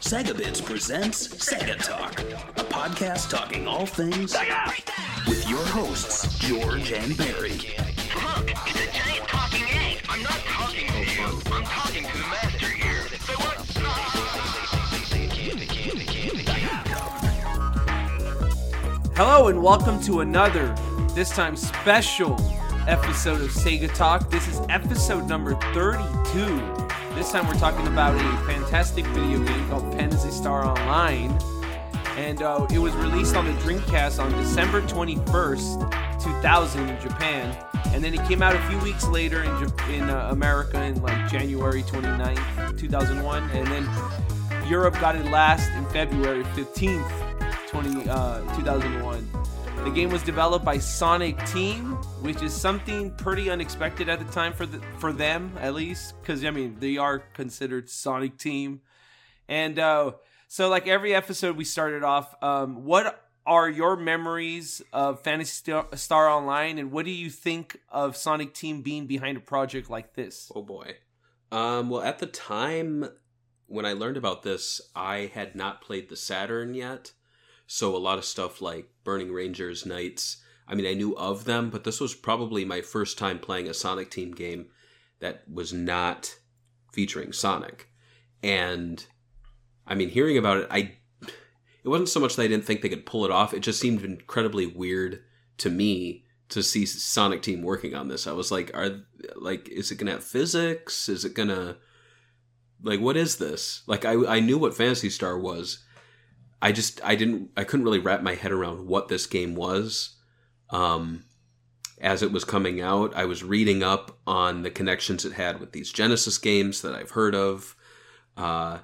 Segabits presents Sega Talk, a podcast talking all things Sega! with your hosts, George and Barry. Look, it's a giant talking egg. I'm not talking to you. I'm talking to the master here. So what? Hello and welcome to another, this time special episode of Sega Talk. This is episode number 32. This time we're talking about a fantastic video game called Phantasy Star Online. And uh, it was released on the Dreamcast on December 21st, 2000 in Japan. And then it came out a few weeks later in, in uh, America in like January 29th, 2001. And then Europe got it last in February 15th, 20, uh, 2001. The game was developed by Sonic Team, which is something pretty unexpected at the time for the, for them, at least, because I mean they are considered Sonic Team. And uh, so, like every episode, we started off. Um, what are your memories of Phantasy Star, Online, and what do you think of Sonic Team being behind a project like this? Oh boy. Um, well, at the time when I learned about this, I had not played the Saturn yet. So a lot of stuff like Burning Rangers, NiGHTS, I mean, I knew of them, but this was probably my first time playing a Sonic Team game that was not featuring Sonic. And I mean, hearing about it, I it wasn't so much that I didn't think they could pull it off. It just seemed incredibly weird to me to see Sonic Team working on this. I was like, are like, is it gonna have physics? Is it gonna like what is this? Like, I I knew what Phantasy Star was. I just I didn't I couldn't really wrap my head around what this game was. Um, as it was coming out, I was reading up on the connections it had with these Genesis games that I've heard of. Uh,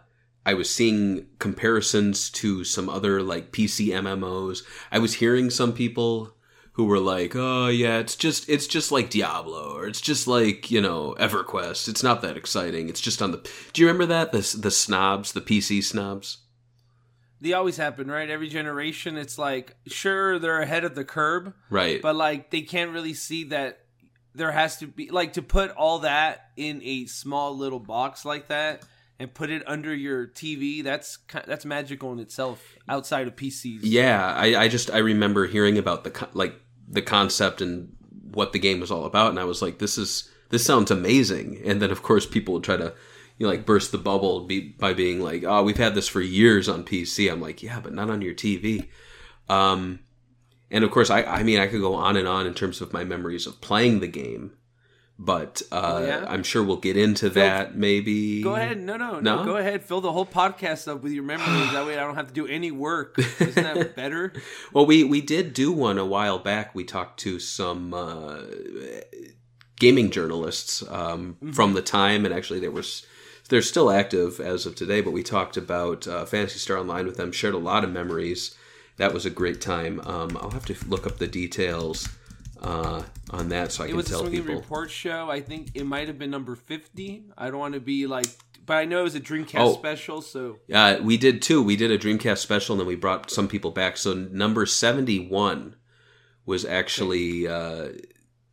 I was seeing comparisons to some other like PC MMOs. I was hearing some people who were like, "Oh yeah, it's just it's just like Diablo or it's just like, you know, EverQuest. It's not that exciting. It's just on the Do you remember that? The the snobs, the PC snobs? They always happen, right? Every generation, it's like sure they're ahead of the curb, Right. but like they can't really see that there has to be like to put all that in a small little box like that and put it under your TV. That's that's magical in itself outside of PCs. Yeah, I, I just I remember hearing about the like the concept and what the game was all about, and I was like, this is this sounds amazing. And then of course people would try to you know, like burst the bubble be, by being like, oh, we've had this for years on PC. I'm like, yeah, but not on your TV. Um, and of course, I I mean, I could go on and on in terms of my memories of playing the game. But uh, Oh, yeah? I'm sure we'll get into that maybe. Go ahead, no, no, no, No? Go ahead, fill the whole podcast up with your memories. that way, I don't have to do any work. Isn't that better? Well, we we did do one a while back. We talked to some uh, gaming journalists um, from the time, and actually there were s- they're still active as of today. But we talked about uh, Phantasy Star Online with them. Shared a lot of memories. That was a great time. Um, I'll have to look up the details uh, on that so I It can was tell people. report show. I think it might have been number fifty. I don't want to be like, but I know it was a Dreamcast Oh. special. So Uh, we did too. We did a Dreamcast special, and then we brought some people back. So number seventy-one was actually, uh,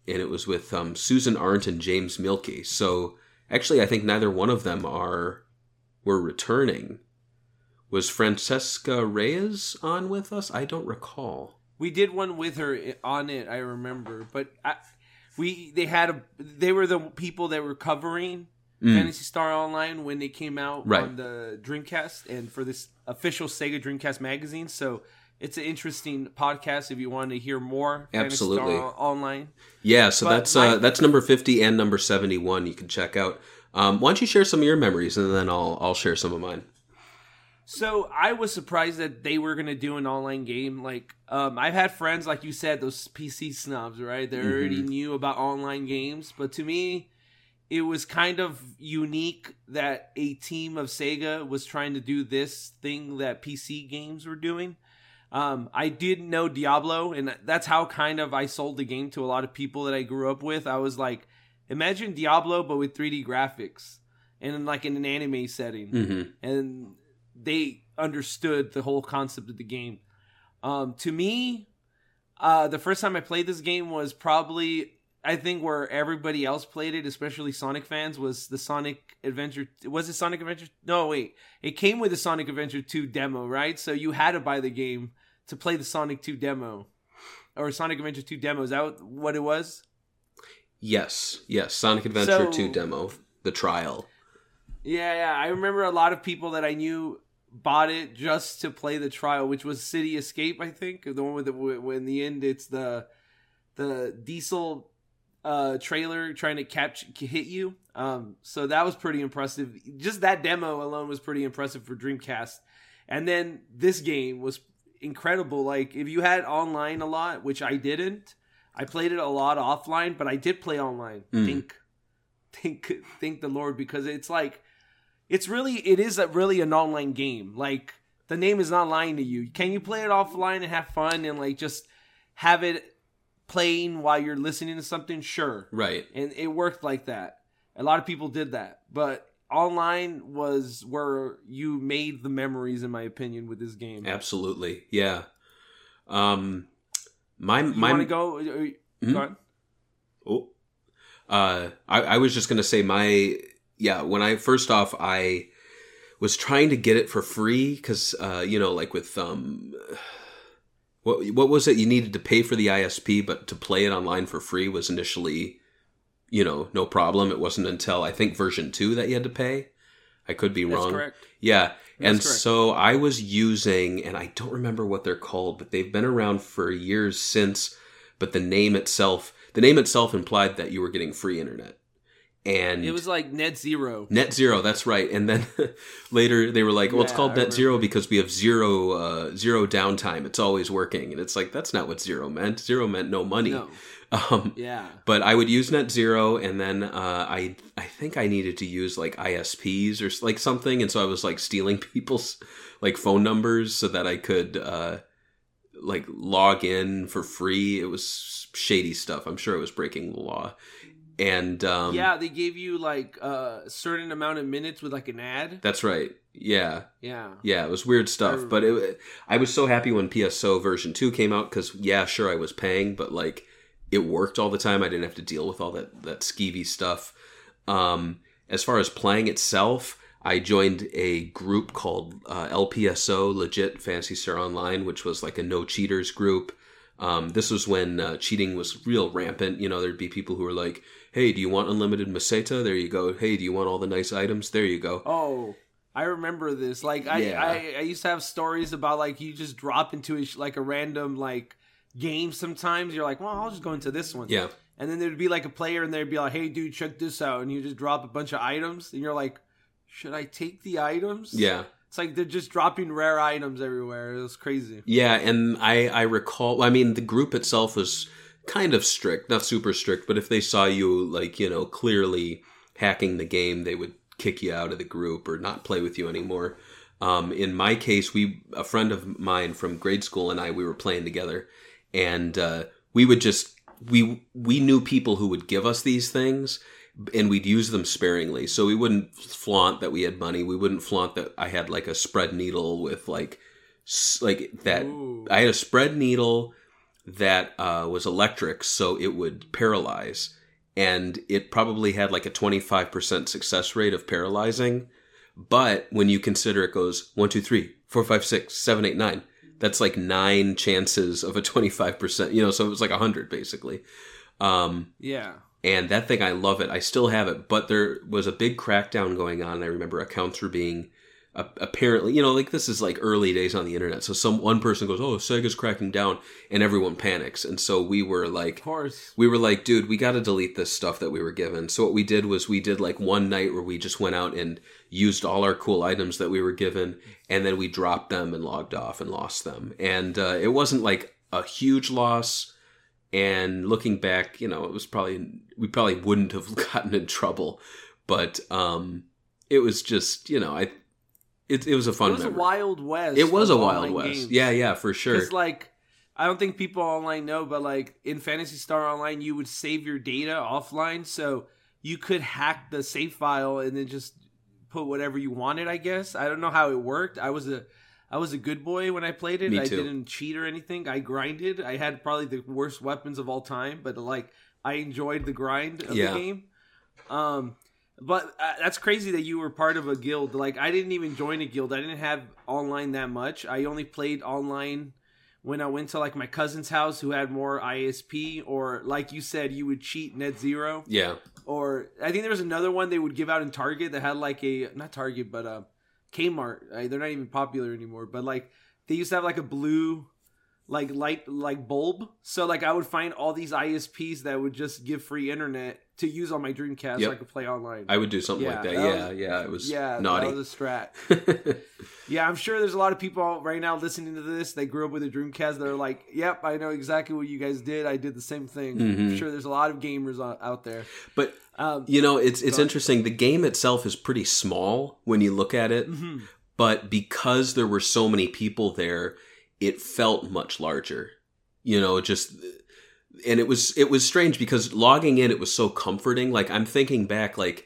and it was with um, Susan Arndt and James Mielke. So actually, I think neither one of them are were returning. Was Francesca Reyes on with us? I don't recall. we did one with her on it. I remember, but I, we they had a they were the people that were covering Phantasy Star Online when they came out Mm. Right. on the Dreamcast and for this official Sega Dreamcast magazine. So it's an interesting podcast if you want to hear more. Absolutely. Online. Yeah, so But that's my- uh, that's number fifty and number seventy-one. You can check out. Um, why don't you share some of your memories, and then I'll I'll share some of mine. So I was surprised that they were gonna do an online game. Like, um, I've had friends, like you said, those PC snobs, right? They already knew about online games, but to me, it was kind of unique that a team of Sega was trying to do this thing that PC games were doing. Um, I did know Diablo, and that's how kind of I sold the game to a lot of people that I grew up with. I was like, imagine Diablo but with 3D graphics and like in an anime setting hmm and they understood the whole concept of the game. Um, to me, uh, the first time I played this game was probably I think where everybody else played it, especially Sonic fans, was the Sonic Adventure. Was it Sonic Adventure? No, wait. It came with the Sonic Adventure 2 demo, right? So you had to buy the game to play the Sonic 2 demo. Or Sonic Adventure 2 demo. Is that what it was? Yes, yes. Sonic Adventure So- 2 demo, the trial. Yeah, yeah. I remember a lot of people that I knew bought it just to play the trial, which was City Escape, I think, the one with the when in the end it's the the diesel uh trailer trying to catch hit you. Um so that was pretty impressive. Just that demo alone was pretty impressive for Dreamcast. And then this game was incredible. Like if you had online a lot, which I didn't, I played it a lot offline, but I did play online. Mm. Think thank thank the lord because it's like it's really it is a, really an online game like the name is not lying to you can you play it offline and have fun and like just have it playing while you're listening to something sure Right. and it worked like that a lot of people did that but online was where you made the memories in my opinion with this game Absolutely. Yeah. Um my you my want to go, Mhm. go. Oh. Uh, I, I was just gonna say my yeah. When I first off, I was trying to get it for free because uh, you know, like with um, what what was it? You needed to pay for the ISP, but to play it online for free was initially, you know, no problem. It wasn't until I think version two that you had to pay. I could be that's wrong. correct Yeah. and correct. so I was using, and I don't remember what they're called, but they've been around for years since. But the name itself, the name itself implied that you were getting free internet. And it was like net zero net zero, that's right. And then later they were like, well, it's called I net zero because we have zero, uh, zero downtime. It's always working. And it's like, that's not what zero meant. Zero meant no money. no Um, yeah but I would use Net Zero, and then uh, I I think I needed to use like ISPs or like something, and so I was like stealing people's like phone numbers so that I could uh, like log in for free. It was shady stuff. I'm sure it was breaking the law, and um, yeah they gave you like a certain amount of minutes with like an ad that's right. Yeah, yeah yeah, it was weird stuff. But it, I was so happy when PSO version two came out because yeah, sure I was paying, but like it worked all the time. I didn't have to deal with all that that skeevy stuff. Um, as far as playing itself, I joined a group called uh, LPSO, Legit Phantasy Star Online, which was like a no cheaters group. Um, this was when uh, cheating was real rampant. You know, there'd be people who were like, "Hey, do you want unlimited Meseta? There you go. Hey, do you want all the nice items? There you go." Oh, I remember this. Like I, Yeah. I, I used to have stories about like you just drop into a, like a random like game. Sometimes you're like, well, I'll just go into this one. Yeah, And then there'd be like a player, and they'd be like, hey, dude, check this out, and you just drop a bunch of items, and you're like, should I take the items? yeah. It's like they're just dropping rare items everywhere. It was crazy. Yeah, and I I recall. I mean, the group itself was kind of strict, not super strict, but if they saw you like you know clearly hacking the game, they would kick you out of the group or not play with you anymore. Um, in my case, we a friend of mine from grade school and I we were playing together, and uh, we would just we we knew people who would give us these things and we'd use them sparingly. So we wouldn't flaunt that we had money. We wouldn't flaunt that i had like a spread needle with like like that Ooh. i had a spread needle that uh, was electric so it would paralyze. And it probably had like a 25% success rate of paralyzing. But when you consider it goes 1 2 3 4 5 6 7 8 9 that's like nine chances of a 25% you know so it was like 100 basically um Yeah. and that thing I love it. I still have it, but there was a big crackdown going on. I remember accounts were being apparently, you know, like this is like early days on the internet. So some one person goes, "Oh, Sega's cracking down," and everyone panics. And so we were like, Of course. we were like, dude, we got to delete this stuff that we were given. So what we did was we did like one night where we just went out and used all our cool items that we were given, and then we dropped them and logged off and lost them. And uh, it wasn't like a huge loss. And looking back, you know, it was probably we probably wouldn't have gotten in trouble, but um, it was just you know, I it it was a fun. One. It was a wild west. It was a wild west. games. Yeah, yeah, for sure. Because like, I don't think people online know, but like in Phantasy Star Online, you would save your data offline, so you could hack the save file and then just put whatever you wanted. I guess I don't know how it worked. I was a I was a good boy when I played it. I didn't cheat or anything. I grinded. I had probably the worst weapons of all time, but like I enjoyed the grind of Yeah. the game. Um, but uh, that's crazy that you were part of a guild. Like I didn't even join a guild. I didn't have online that much. I only played online when I went to like my cousin's house who had more ISP, or like you said, you would cheat Net Zero Yeah. or I think there was another one they would give out in Target that had like a not Target but uh Kmart. Uh, they're not even popular anymore, but like they used to have like a blue like light like bulb. So like I would find all these ISPs that would just give free internet to use on my Dreamcast so I could play online. I would do something Yeah, like that. that yeah, was- yeah. It was yeah, naughty. that was a strat. yeah, I'm sure there's a lot of people right now listening to this. They grew up with a Dreamcast. They're like, "Yep, I know exactly what you guys did. I did the same thing." I'm Mhm. sure there's a lot of gamers out there. but Um, you know, it's it's interesting. The game itself is pretty small when you look at it, mhm. but because there were so many people there, it felt much larger. You know, just and it was it was strange because logging in it was so comforting. Like I'm thinking back, like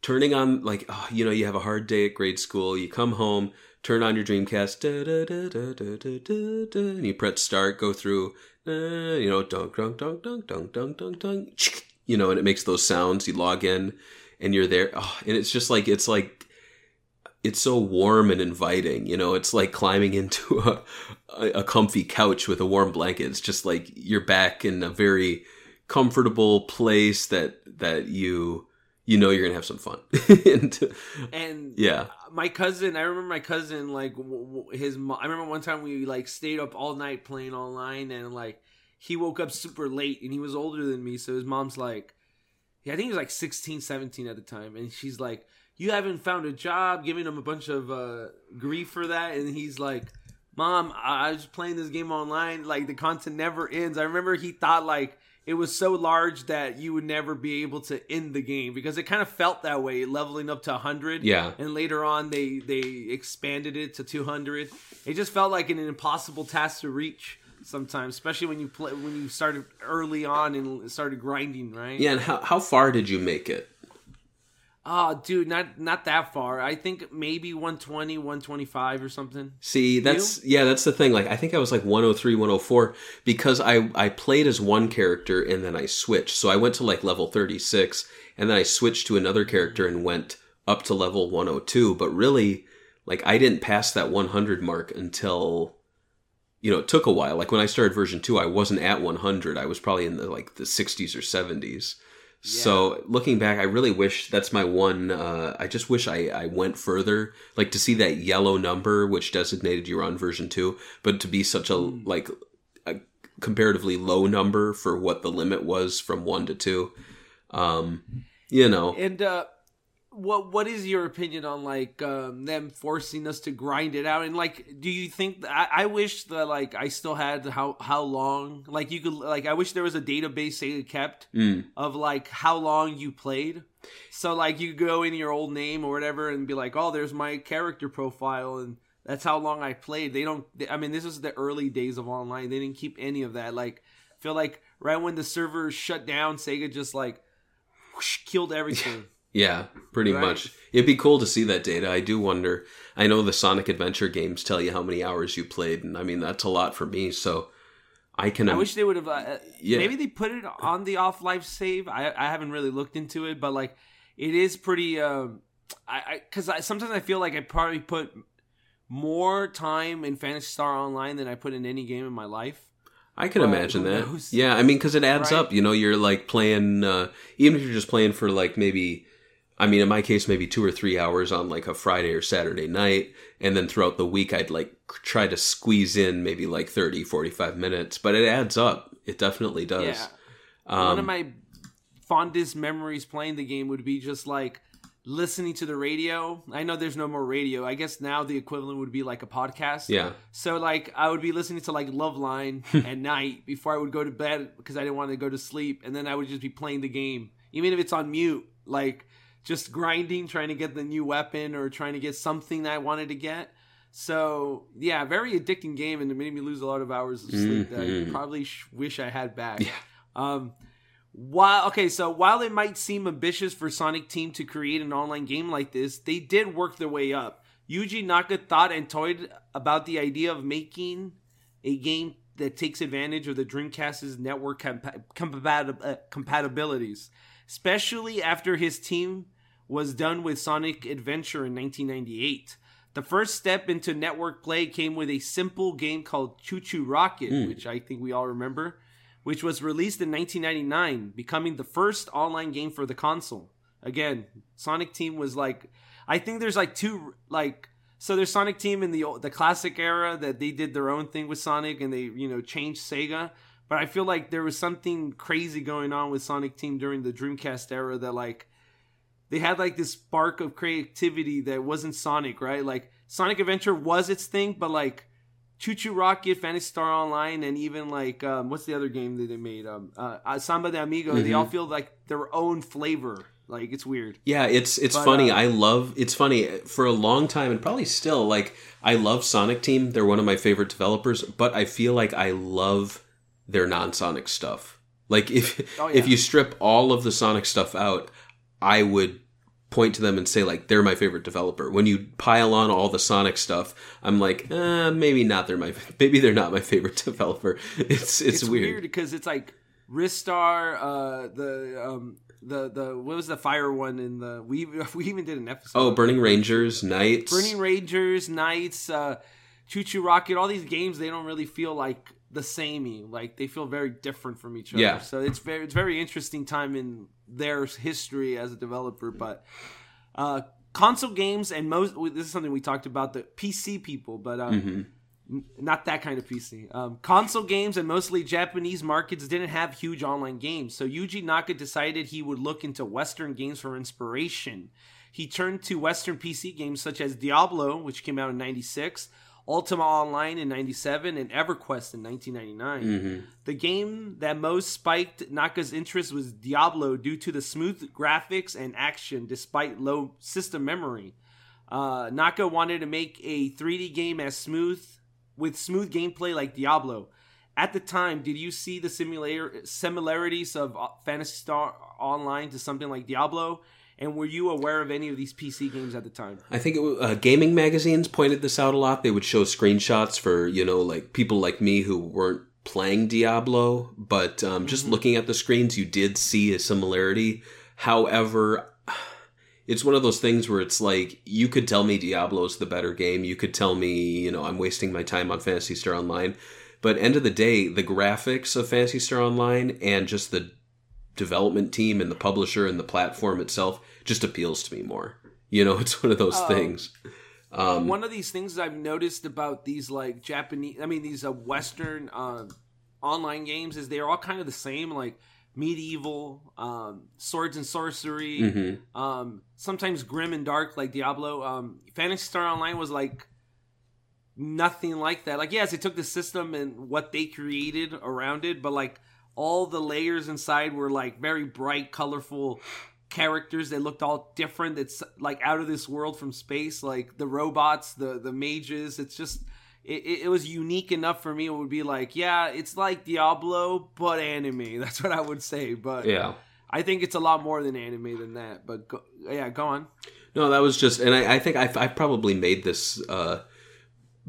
turning on like oh, you know you have a hard day at grade school, you come home, turn on your Dreamcast, da, da, da, da, da, da, da, and you press start, go through, uh, you know, dunk dunk dunk dunk dunk dunk dunk dunk, you know, and it makes those sounds. You log in, and you're there, oh, and it's just like it's like it's so warm and inviting. You know, it's like climbing into a, a, a comfy couch with a warm blanket. It's just like you're back in a very comfortable place that that you you know you're gonna have some fun. and, and yeah, my cousin i remember my cousin like his mo- i remember one time we like stayed up all night playing online and like he woke up super late and he was older than me so his mom's like yeah i think he was like 16 17 at the time and she's like you haven't found a job giving him a bunch of uh grief for that and he's like mom i, I was playing this game online like the content never ends i remember he thought like it was so large that you would never be able to end the game because it kind of felt that way leveling up to 100 yeah. and later on they they expanded it to 200 it just felt like an impossible task to reach sometimes especially when you play when you started early on and started grinding right Yeah, and how how far did you make it? Oh dude not not that far i think maybe 120 125 or something See, that's yeah, that's the thing. Like I think I was like 103, 104 because I I played as one character and then I switched. So I went to like level 36 and then I switched to another character and went up to level 102, but really like I didn't pass that 100 mark until you know, it took a while. Like when I started version 2, I wasn't at 100. I was probably in the like the 60s or 70s. So looking back, I really wish that's my one. Uh, I just wish I, I went further, like to see that yellow number which designated you're on version two, but to be such a like a comparatively low number for what the limit was from one to two. Um, you know, and uh what what is your opinion on like um, them forcing us to grind it out? And like do you think I, I wish that like I still had how how long like you could like I wish there was a database Sega kept mm, of like how long you played. So like you go in your old name or whatever and be like oh there's my character profile and that's how long I played. They don't I mean this is the early days of online. They didn't keep any of that. Like feel like right when the servers shut down Sega just like whoosh, killed everything yeah, pretty Right. much. It'd be cool to see that data. I do wonder. I know the Sonic Adventure games tell you how many hours you played, and I mean that's a lot for me. So I can. I wish they would have. Uh, Yeah. Maybe they put it on the off life save. I I haven't really looked into it, but like it is pretty. Um, I because I, sometimes I feel like I probably put more time in Phantasy Star Online than I put in any game in my life. I can imagine that. knows? Yeah, I mean, because it adds Right? up. You know, you're like playing, uh, even if you're just playing for like maybe, I mean, in my case, maybe two or three hours on like a Friday or Saturday night. And then throughout the week, I'd like try to squeeze in maybe like 30, 45 minutes. But it adds up. It definitely does. Yeah. Um, One of my fondest memories playing the game would be just like listening to the radio. I know there's no more radio. I guess now the equivalent would be like a podcast. yeah. So like I would be listening to like Loveline at night before I would go to bed because I didn't want to go to sleep, and then I would just be playing the game, even if it's on mute, like just grinding, trying to get the new weapon or trying to get something that I wanted to get. So yeah, very addicting game, and it made me lose a lot of hours of sleep that I Mhm. probably sh- wish I had back. Yeah. Um, while okay, so while it might seem ambitious for Sonic Team to create an online game like this, they did work their way up. Yuji Naka thought and toyed about the idea of making a game that takes advantage of the Dreamcast's network compa- compatib- uh, compatibilities, especially after his team was done with Sonic Adventure in 1998. The first step into network play came with a simple game called ChuChu Rocket, hmm. which I think we all remember, which was released in 1999, becoming the first online game for the console. Again, Sonic Team was like, I think there's like two like. So there's Sonic Team in the the classic era that they did their own thing with Sonic and they you know changed Sega. But I feel like there was something crazy going on with Sonic Team during the Dreamcast era that like they had like this spark of creativity that wasn't Sonic, right? Like Sonic Adventure was its thing, but like ChuChu Rocket, Phantasy Star Online, and even like um, what's the other game that they made? Um, uh, uh, Samba de Amigo. They all feel like their own flavor. Like it's weird. Yeah, it's it's But, funny. uh, I love it's funny for a long time and probably still like I love Sonic Team. They're one of my favorite developers, but I feel like I love their non-Sonic stuff. Like if Oh, yeah. if you strip all of the Sonic stuff out, I would point to them and say like they're my favorite developer. When you pile on all the Sonic stuff, I'm like, eh, maybe not. They're my maybe they're not my favorite developer. It's it's, It's, weird. because it's like Ristar, uh, the um, the the what was the fire one in the we we even did an episode. Oh, Burning Rangers, NiGHTS. Burning Rangers, NiGHTS, uh, ChuChu Rocket, all these games they don't really feel like the samey. Like they feel very different from each other. Yeah. So it's very it's very interesting time in their history as a developer. But uh, console games and most this is something we talked about the PC people, but uh, n- not that kind of PC. Um, console games and mostly Japanese markets didn't have huge online games, so Yuji Naka decided he would look into Western games for inspiration. He turned to Western PC games such as Diablo, which came out in '96, Ultima Online in '97, and EverQuest in 1999. The game that most spiked Naka's interest was Diablo due to the smooth graphics and action despite low system memory. Uh, Naka wanted to make a 3D game as smooth with smooth gameplay like Diablo. At the time, did you see the similar similarities of uh, Phantasy Star Online to something like Diablo? And were you aware of any of these PC games at the time? I think it, wa- uh, gaming magazines pointed this out a lot. They would show screenshots for you know like people like me who weren't playing Diablo, but um, just looking at the screens, you did see a similarity. However, it's one of those things where it's like you could tell me Diablo's the better game. You could tell me you know I'm wasting my time on Phantasy Star Online, but end of the day, the graphics of Phantasy Star Online and just the development team and the publisher and the platform itself just appeals to me more. You know, it's one of those things. Um, One of these things I've noticed about these like Japanese, I mean these uh, Western uh, online games is they're all kind of the same, like medieval, um, swords and sorcery, mhm. um, sometimes grim and dark like Diablo. Um, Phantasy Star Online was like nothing like that. Like yes, they took the system and what they created around it, but like all the layers inside were like very bright, colorful characters they looked all different. It's like out of this world from space. Like the robots, the the mages. It's just. It, it was unique enough for me. It would be like, yeah, it's like Diablo, but anime. That's what I would say. But Yeah. I think it's a lot more than anime than that. But go, yeah, go on. No, that was just, and I, I think I've, I've probably made this uh,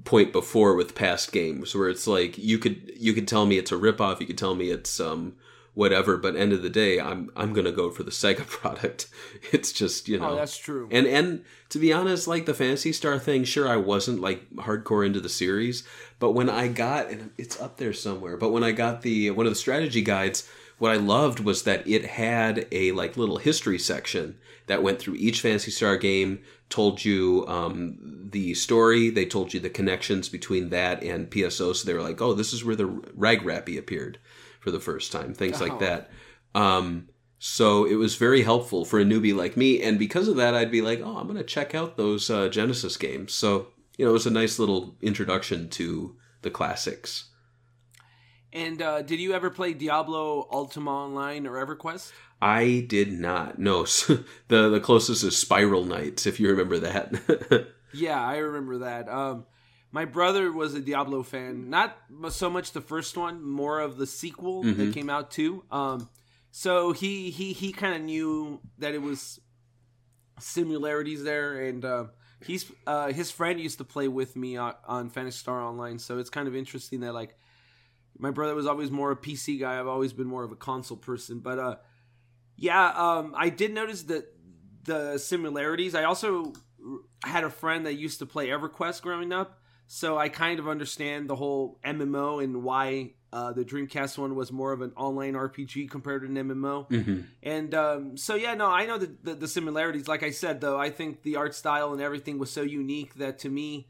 point before with past games where it's like you could you could tell me it's a ripoff, you could tell me it's um whatever, but end of the day, I'm I'm gonna go for the Sega product. It's just you know Oh, that's true. And and to be honest, like the Phantasy Star thing, sure I wasn't like hardcore into the series, but when I got and it's up there somewhere, but when I got the one of the strategy guides, what I loved was that it had a like little history section that went through each Phantasy Star game, told you um, the story, they told you the connections between that and PSO. So they were like, oh, this is where the Rag Rappy appeared for the first time, things Oh. like that. Um, so it was very helpful for a newbie like me, and because of that, I'd be like, "Oh, I'm going to check out those uh, Genesis games." So you know, it was a nice little introduction to the classics. And uh, did you ever play Diablo Ultima Online or EverQuest? I did not. No, the the closest is Spiral Knights, if you remember that. Yeah, I remember that. Um, my brother was a Diablo fan. Not so much the first one, more of the sequel Mm-hmm. that came out too. Um, so he he he kind of knew that it was similarities there, and uh, he's uh, his friend used to play with me on, on Phantasy Star Online. So it's kind of interesting that like my brother was always more a PC guy. I've always been more of a console person. But uh, yeah, um, I did notice that the similarities. I also had a friend that used to play EverQuest growing up, so I kind of understand the whole MMO and why uh, the Dreamcast one was more of an online RPG compared to an MMO. hmm And um, so yeah, no, I know the, the the similarities. Like I said, though, I think the art style and everything was so unique that to me,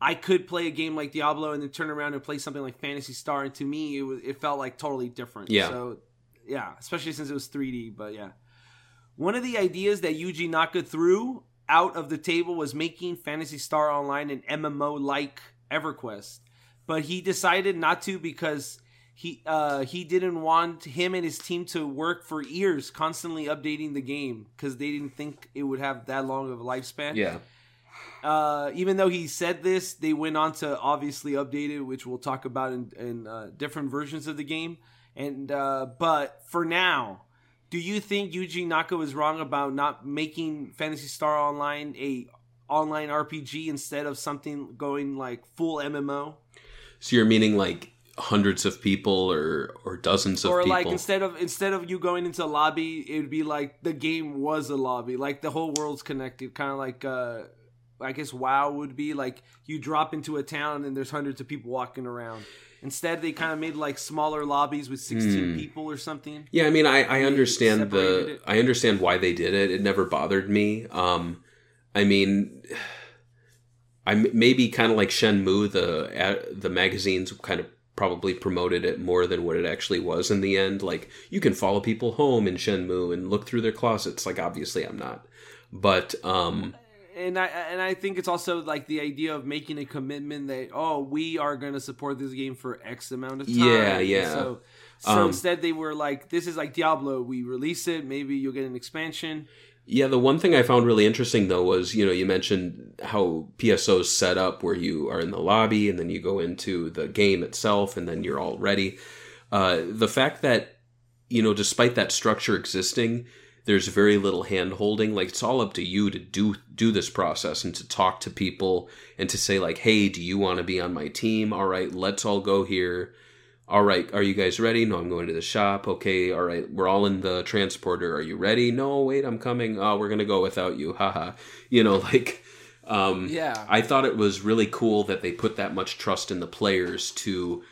I could play a game like Diablo and then turn around and play something like Phantasy Star, and to me, it was it felt like totally different. Yeah. So yeah, especially since it was 3D. But yeah, one of the ideas that Yuji Naka threw out of the table was making Phantasy Star Online an MMO like EverQuest, but he decided not to because he uh, he didn't want him and his team to work for years, constantly updating the game because they didn't think it would have that long of a lifespan. Yeah. Uh, even though he said this, they went on to obviously update it, which we'll talk about in, in uh, different versions of the game. And uh, but for now, do you think Yuji Naka was wrong about not making Phantasy Star Online a online RPG instead of something going like full MMO? So you're meaning like hundreds of people or or dozens of people? or people? like instead of instead of you going into a lobby, it would be like the game was a lobby, like the whole world's connected, kind of like uh, I guess WoW would be like you drop into a town and there's hundreds of people walking around. Instead, they kind of made like smaller lobbies with 16 Hmm. people or something. Yeah, I mean, I, I understand the it. I understand why they did it. It never bothered me. Um, I mean, I maybe kind of like Shenmue, the the magazines kind of probably promoted it more than what it actually was in the end. Like you can follow people home in Shenmue and look through their closets. Like obviously, I'm not, but um, and I and I think it's also like the idea of making a commitment that oh we are going to support this game for X amount of time. Yeah, yeah. So so Um, instead they were like this is like Diablo. We release it, maybe you'll get an expansion. Yeah, the one thing I found really interesting though was, you know, you mentioned how PSO's set up where you are in the lobby and then you go into the game itself and then you're all ready. Uh, the fact that, you know, despite that structure existing, there's very little hand holding. Like it's all up to you to do do this process and to talk to people and to say like, hey, do you want to be on my team? All right, let's all go here all right, are you guys ready? No, I'm going to the shop. Okay, all right, we're all in the transporter. Are you ready? No, wait, I'm coming. Oh, we're gonna go without you. Haha. You know, like, um, Yeah. I thought it was really cool that they put that much trust in the players to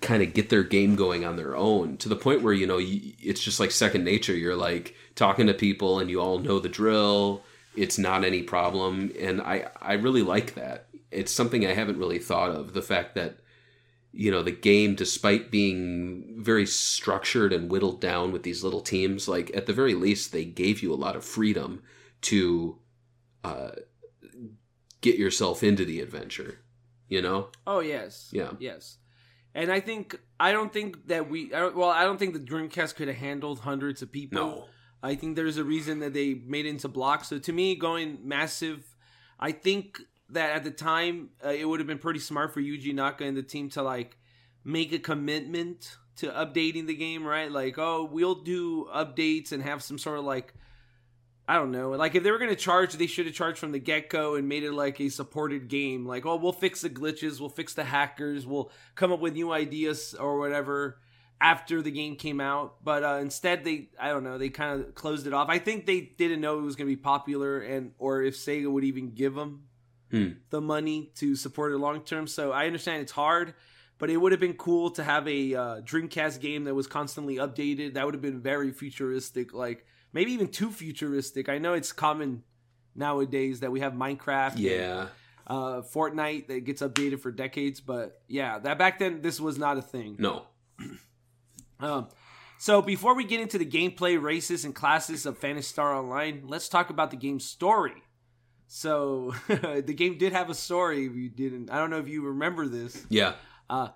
kind of get their game going on their own to the point where you know it's just like second nature. You're like talking to people and you all know the drill. It's not any problem, and I I really like that. It's something I haven't really thought of. The fact that you know the game despite being very structured and whittled down with these little teams like at the very least they gave you a lot of freedom to uh get yourself into the adventure you know Oh yes, Yeah. yes. And I think I don't think that we I don't, well I don't think the Dreamcast could have handled hundreds of people. no I think there's a reason that they made it into blocks. So to me, going massive, I think that at the time uh, it would have been pretty smart for Yuji Naka and the team to like make a commitment to updating the game, right? Like, oh, we'll do updates and have some sort of like I don't know. Like if they were going to charge, they should have charged from the get-go and made it like a supported game. Like, oh, we'll fix the glitches, we'll fix the hackers, we'll come up with new ideas or whatever after the game came out. But uh, instead, they I don't know, they kind of closed it off. I think they didn't know it was going to be popular and or if Sega would even give them Hmm. the money to support it long term. So I understand it's hard. But it would have been cool to have a uh, Dreamcast game that was constantly updated. That would have been very futuristic, like maybe even too futuristic. I know it's common nowadays that we have Minecraft, and, yeah uh, Fortnite that gets updated for decades. But yeah, that back then this was not a thing. no Um, so before we get into the gameplay, races, and classes of Phantasy Star Online, let's talk about the game's story. So the game did have a story. If you didn't, I don't know if you remember this. yeah Uh,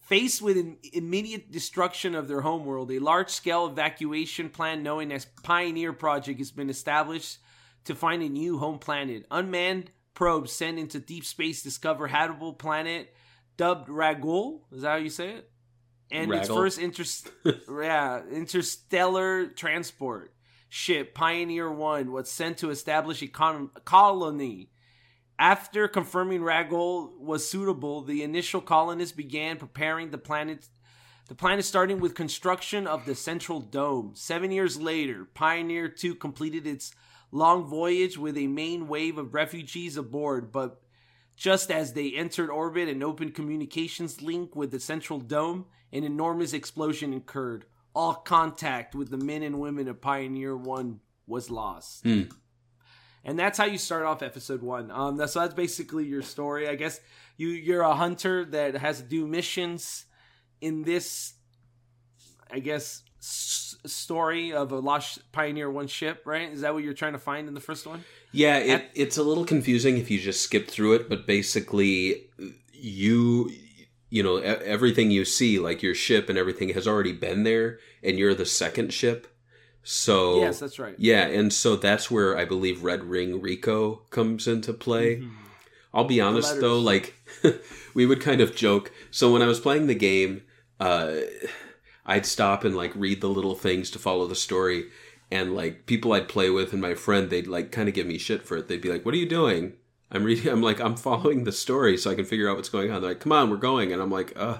faced with an immediate destruction of their homeworld, a large-scale evacuation plan known as Pioneer Project has been established to find a new home planet. Unmanned probes sent into deep space discover habitable planet dubbed Ragol. Is that how you say it? And its first inter- yeah, interstellar transport ship, Pioneer 1, was sent to establish a, con- a colony. After confirming Ragol was suitable, the initial colonists began preparing the planet The planet is starting with construction of the Central Dome. Seven years later, Pioneer 2 completed its long voyage with a main wave of refugees aboard, but just as they entered orbit and opened communications link with the Central Dome, an enormous explosion occurred. All contact with the men and women of Pioneer 1 was lost. Hmm. And that's how you start off episode one. Um, that's, so that's basically your story. I guess you you're a hunter that has to do missions in this, I guess, s- story of a lost Pioneer One ship. Right? Is that what you're trying to find in the first one? Yeah, it, it's a little confusing if you just skip through it, but basically, you you know everything you see, like your ship and everything, has already been there, and you're the second ship. So yes, that's right. yeah, and so that's where I believe Red Ring Rico comes into play. I'll be honest though, like we would kind of joke. So when I was playing the game, uh, I'd stop and like read the little things to follow the story, and like people I'd play with and my friend, they'd like kind of give me shit for it. They'd be like, "What are you doing?" I'm reading. I'm like, I'm following the story so I can figure out what's going on. They're like, "Come on, we're going," and I'm like, "Uh,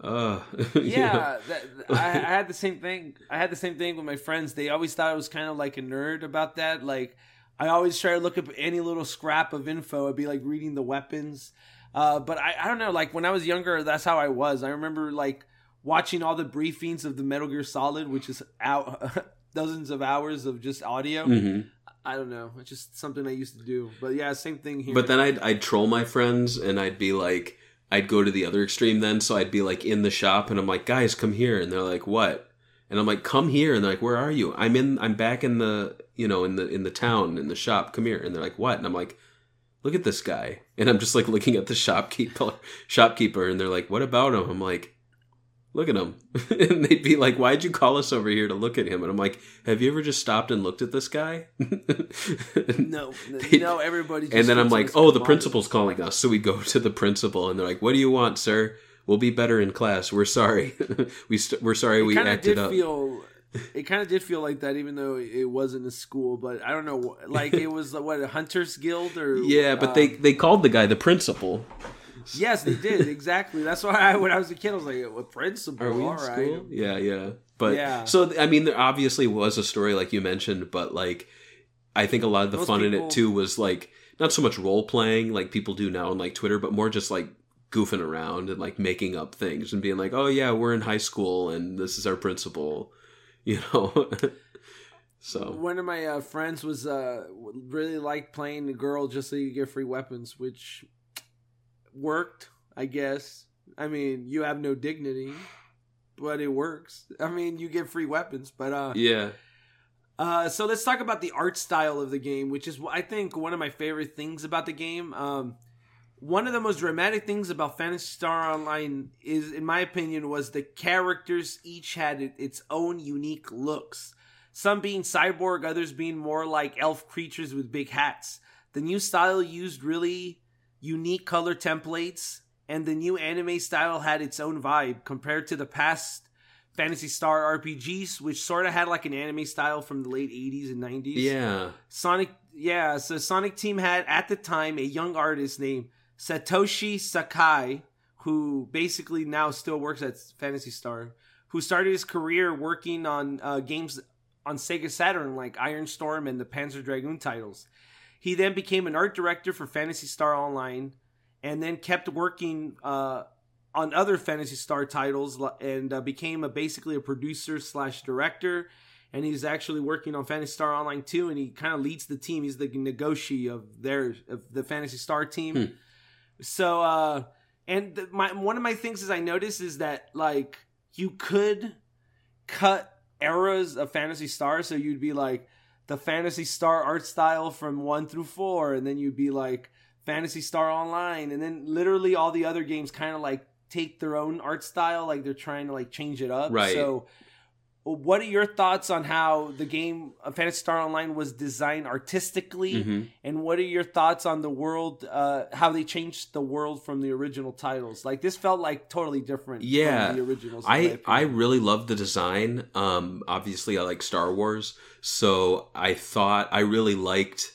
uh." yeah, that, I, I had the same thing. I had the same thing with my friends. They always thought I was kind of like a nerd about that. Like, I always try to look up any little scrap of info. I'd be like reading the weapons. Uh, but I, I don't know. Like when I was younger, that's how I was. I remember like watching all the briefings of the Metal Gear Solid, which is out dozens of hours of just audio. Mhm. I don't know. It's just something I used to do. But yeah, same thing here. But then I'd I'd troll my friends and I'd be like I'd go to the other extreme then, so I'd be like in the shop and I'm like, guys, come here and they're like, What? And I'm like, come here and they're like, Where are you? I'm in I'm back in the you know, in the in the town, in the shop, come here and they're like, What? And I'm like, Look at this guy. And I'm just like looking at the shopkeeper shopkeeper and they're like, What about him? I'm like, Look at him. and they'd be like, Why'd you call us over here to look at him? And I'm like, Have you ever just stopped and looked at this guy? no, no, everybody. Just and then I'm like, oh, the principal's calling us. So we go to the principal, and they're like, what do you want, sir? We'll be better in class. We're sorry. we st- we're sorry we kind of acted did up. feel it kind of did feel like that even though it wasn't a school but i don't know like it was what a hunters guild or yeah, but uh, they they called the guy the principal. Yes they did exactly that's why I, when i was a kid i was like a principal Are we all in right school? Yeah, yeah. But Yeah. so I mean, there obviously was a story like you mentioned, but like I think a lot of the Most fun in it too was like not so much role playing like people do now on like Twitter, but more just like goofing around and like making up things and being like, oh yeah, we're in high school and this is our principal, you know. so one of my uh, friends was uh really liked playing the girl just so you get free weapons which worked i guess i mean you have no dignity but it works i mean you get free weapons but uh yeah. Uh, so let's talk about the art style of the game, which is I think one of my favorite things about the game. Um, one of the most dramatic things about Phantasy Star Online is, in my opinion, was the characters each had its own unique looks. Some being cyborg, others being more like elf creatures with big hats. The new style used really unique color templates, and the new anime style had its own vibe compared to the past Phantasy Star RPGs, which sort of had like an anime style from the late 80s and 90s. Yeah. Sonic, yeah. So Sonic Team had at the time a young artist named Satoshi Sakai, who basically now still works at Phantasy Star, who started his career working on uh, games on Sega Saturn like Iron Storm and the Panzer Dragoon titles. He then became an art director for Phantasy Star Online, and then kept working uh, on other Phantasy Star titles and uh, became a basically a producer slash director. And he's actually working on Phantasy Star Online too, and he kind of leads the team. He's the negotiate of their of the Phantasy Star team. Hmm. So, uh, and the, my one of my things is I noticed is that like you could cut eras of Phantasy Star, so you'd be like the Phantasy Star art style from one through four, and then you'd be like Phantasy Star Online, and then literally all the other games kind of like take their own art style, like they're trying to like change it up. Right. So, what are your thoughts on how the game Phantasy Star Online was designed artistically, Mhm. and what are your thoughts on the world? Uh, how they changed the world from the original titles? Like this felt like totally different. Yeah. from the originals. I I really love the design. Um, obviously, I like Star Wars, so I thought I really liked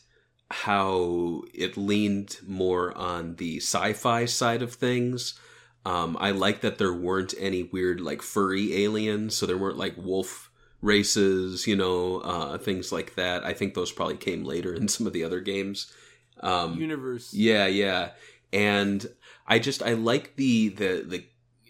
how it leaned more on the sci-fi side of things. Um, I like that there weren't any weird like furry aliens, so there weren't like wolf races, you know, uh, things like that. I think those probably came later in some of the other games. Um, Universe. yeah, yeah. And I just I like the the the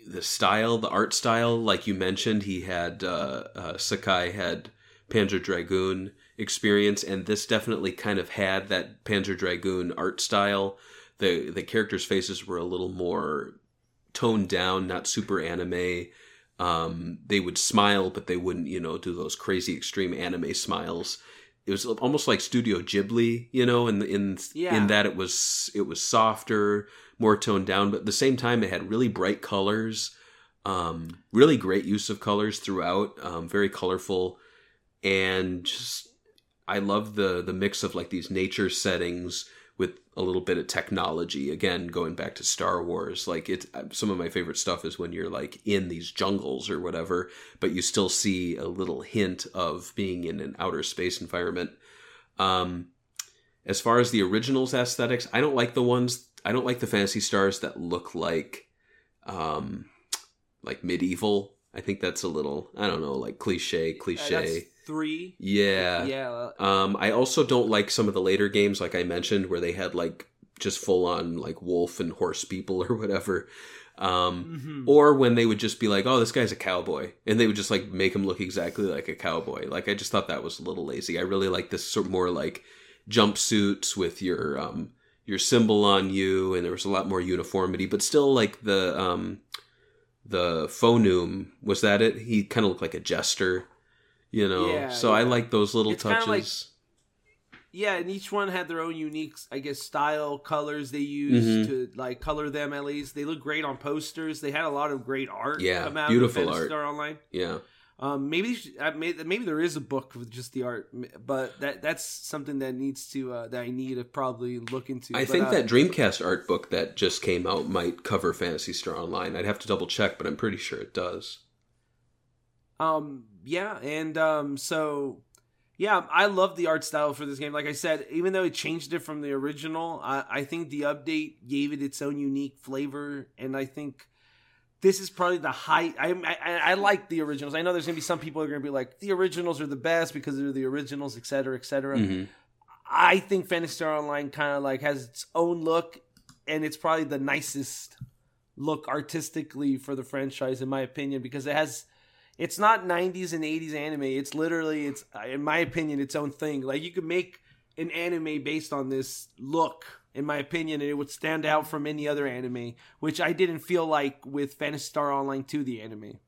the style, the art style. Like you mentioned, he had uh, uh, Sakai had Panzer Dragoon experience, and this definitely kind of had that Panzer Dragoon art style. The the characters' faces were a little more toned down, not super anime. Um, they would smile, but they wouldn't, you know, do those crazy extreme anime smiles. It was almost like Studio Ghibli, you know, in in Yeah. in that it was it was softer, more toned down, but at the same time it had really bright colors, um, really great use of colors throughout, um, very colorful, and just I love the the mix of like these nature settings with a little bit of technology. Again, going back to Star Wars, like it. Some of my favorite stuff is when you're like in these jungles or whatever, but you still see a little hint of being in an outer space environment. Um, as far as the originals aesthetics, I don't like the ones. I don't like the Phantasy stars that look like, um, like medieval. I think that's a little. I don't know, like cliche, Uh, cliche. that's three. yeah. Yeah. Um, I also don't like some of the later games, like I mentioned, where they had like just full on like wolf and horse people or whatever. Um, mhm. or when they would just be like, "Oh, this guy's a cowboy," and they would just like make him look exactly like a cowboy. Like I just thought that was a little lazy. I really like this sort of more like jumpsuits with your um your symbol on you, and there was a lot more uniformity, but still like the um the FOnewm was that it? He kind of looked like a jester, you know. Yeah, so I like those little It's touches. like- Yeah, and each one had their own unique, I guess, style, colors they used Mhm. to like color them. At least they look great on posters. They had a lot of great art. Yeah, come out beautiful of art. Star Online. yeah. Um, maybe uh, may- maybe there is a book with just the art, but that that's something that needs to uh, that I need to probably look into. I But, think uh, that Dreamcast art book that just came out might cover Phantasy Star Online. I'd have to double check, but I'm pretty sure it does. Um, yeah, and um, so yeah, I love the art style for this game. Like I said, even though it changed it from the original, I, I think the update gave it its own unique flavor, and I think this is probably the height. I, I I like the originals. I know there's gonna be some people who are gonna be like the originals are the best because they're the originals, et cetera, et cetera. Mhm. I think Phantasy Star Online kind of like has its own look, and it's probably the nicest look artistically for the franchise, in my opinion, because it has. It's not '90s and '80s anime. It's literally, it's in my opinion, its own thing. Like you could make an anime based on this look, in my opinion, and it would stand out from any other anime, which I didn't feel like with Phantasy Star Online 2, the anime.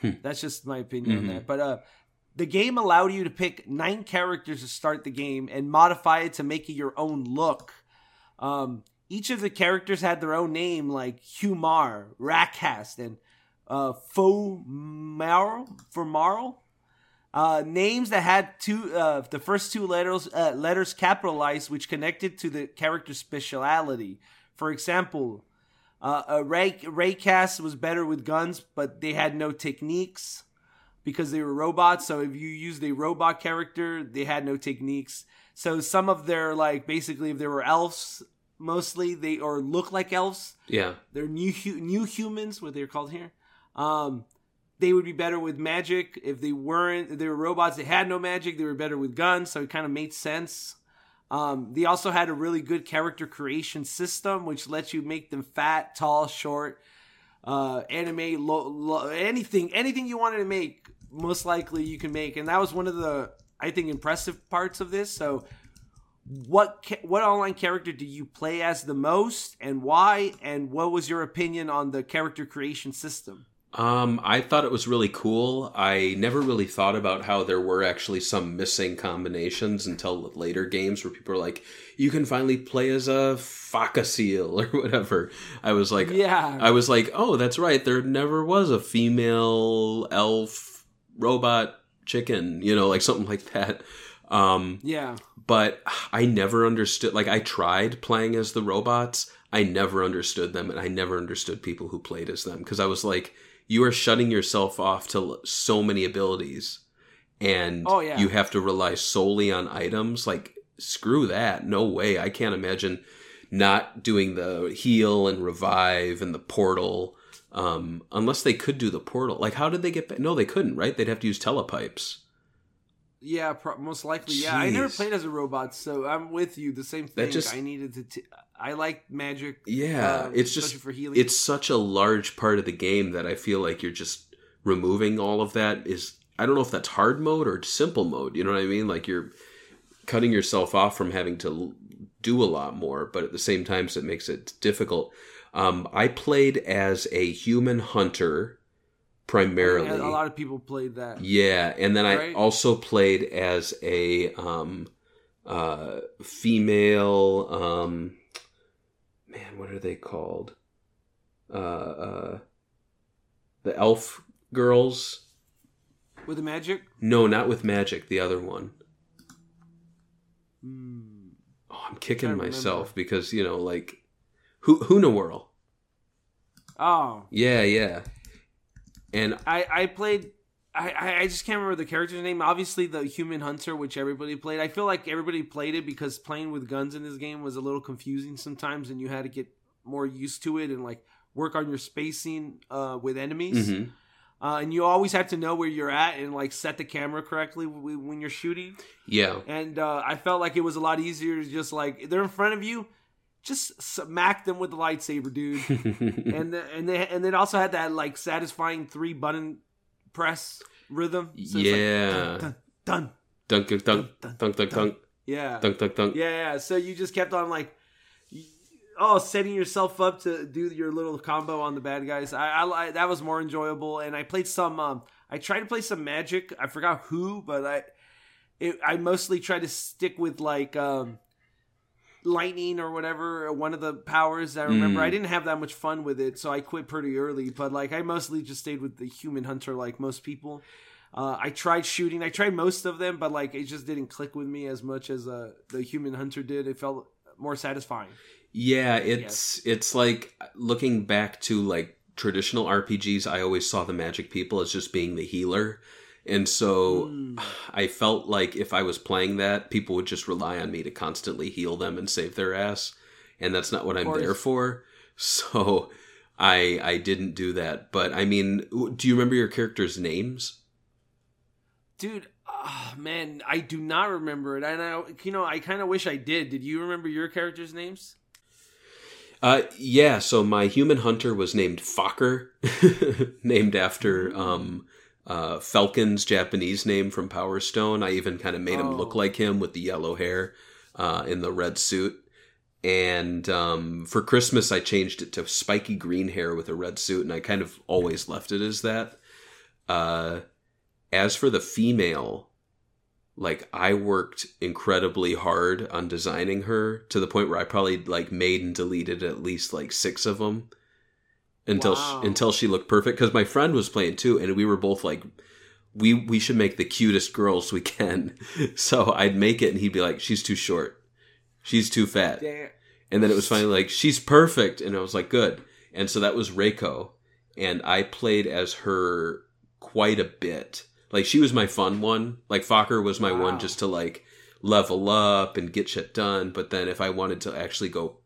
Hmm. That's just my opinion Mhm. on that. But uh, the game allowed you to pick nine characters to start the game and modify it to make it your own look. Um, each of the characters had their own name, like Humar, RAcast, and uh, FOmarl. Uh, names that had two, uh, the first two letters, uh, letters capitalized, which connected to the character's speciality. For example, uh, a Ray RAcast was better with guns, but they had no techniques because they were robots. So if you used a robot character, they had no techniques. So some of their like basically if they were elves mostly they or look like elves, Yeah. they're new new humans, what they're called here. Um, they would be better with magic. If they weren't, if they were robots. They had no magic. They were better with guns, so it kind of made sense. Um, they also had a really good character creation system, which lets you make them fat, tall, short, uh, anime, lo- lo- anything, anything you wanted to make. Most likely, you can make, and that was one of the I think impressive parts of this. So, what ca- what online character do you play as the most, and why? And what was your opinion on the character creation system? Um, I thought it was really cool. I never really thought about how there were actually some missing combinations until later games where people are like, you can finally play as a FAcaseal or whatever. I was like, Yeah, I was like, oh, that's right. There never was a female elf robot chicken, you know, like something like that. Um, yeah, but I never understood. Like, I tried playing as the robots. I never understood them, and I never understood people who played as them because I was like, you are shutting yourself off to so many abilities, and Oh, yeah. you have to rely solely on items. Like, screw that. No way. I can't imagine not doing the heal and revive and the portal. Um, unless they could do the portal. Like, how did they get back? No, they couldn't, right? They'd have to use telepipes. Yeah, pro- most likely. Yeah, I never played as a robot, so I'm with you. The same thing. just- I needed to. T- I like magic. Yeah, um, it's just for healing. it's such a large part of the game that I feel like you're just removing all of that is I don't know if that's hard mode or simple mode, you know what I mean? Like you're cutting yourself off from having to l- do a lot more, but at the same time so it makes it difficult. Um, I played as a human hunter primarily. a lot of people played that. Yeah, and then I also played as a um uh female um man, what are they called? Uh uh the elf girls? With the magic. No, not with magic, the other one. Hmm. Oh, I'm kicking myself remember. because, you know, like HUnewearl. Oh, Yeah, yeah. And I I played. I, I just can't remember the character's name. Obviously, the human hunter, which everybody played. I feel like everybody played it because playing with guns in this game was a little confusing sometimes, and you had to get more used to it and like work on your spacing uh, with enemies. mhm. Uh, and you always have to know where you're at and like set the camera correctly when you're shooting. yeah. And uh, I felt like it was a lot easier to just like they're in front of you, just smack them with the lightsaber, dude. and the, and they and it also had that like satisfying three button press rhythm. So it's like, Yeah. dun, dun, dunk dunk dunk dun, dunk dunk dunk yeah, dunk dunk dunk. yeah, yeah. So you just kept on like. Oh, setting yourself up to do your little combo on the bad guys. I, I, li- that was more enjoyable, and I played some. Um, I tried to play some magic. I forgot who, but I, it, I mostly tried to stick with like um, lightning or whatever. One of the powers I remember. Mm. I didn't have that much fun with it, so I quit pretty early. But like, I mostly just stayed with the human hunter, like most people. Uh, I tried shooting. I tried most of them, but like it just didn't click with me as much as uh, the human hunter did. It felt more satisfying. Yeah, it's it's like looking back to like traditional RPGs, I always saw the magic people as just being the healer. And so Mm. I felt like if I was playing that, people would just rely on me to constantly heal them and save their ass. And that's not what I'm there for. So I I didn't do that. But I mean, do you remember your characters' names? Dude, oh, man, I do not remember it. And I, you know, I kind of wish I did. Did you remember your characters' names? Uh, yeah. So my human hunter was named Fokker, named after um, uh, Falcon's Japanese name from Power Stone. I even kind of made him look Oh. like him with the yellow hair uh, in the red suit. And um, for Christmas, I changed it to spiky green hair with a red suit, and I kind of always left it as that. Uh, as for the female, like I worked incredibly hard on designing her to the point where I probably like made and deleted at least like six of them until Wow. she, until she looked perfect. Because my friend was playing too, and we were both like, we we should make the cutest girls we can. So I'd make it, and he'd be like, she's too short, she's too fat, Damn. and then it was finally like she's perfect, and I was like, good. And so that was Reiko, and I played as her quite a bit. Like she was my fun one. Like Fokker was my Wow. one just to like level up and get shit done. But then if I wanted to actually go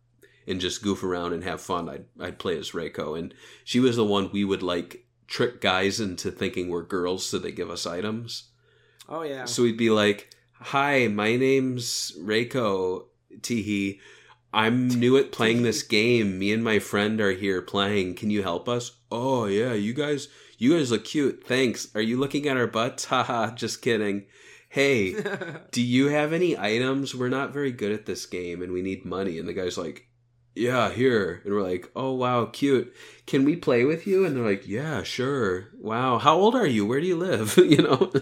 and just goof around and have fun, I'd I'd play as Reiko, and she was the one we would like trick guys into thinking we're girls so they give us items. Oh, yeah. So we'd be like, "Hi, my name's Reiko Teehee. I'm new at playing this game. Me and my friend are here playing. Can you help us?" Oh yeah, you guys, you guys look cute. Thanks. Are you looking at our butts? Haha, just kidding. Hey, do you have any items? We're not very good at this game, and we need money. And the guy's like, "Yeah, here." And we're like, "Oh wow, cute. Can we play with you?" And they're like, "Yeah, sure. Wow, how old are you? Where do you live?" you know.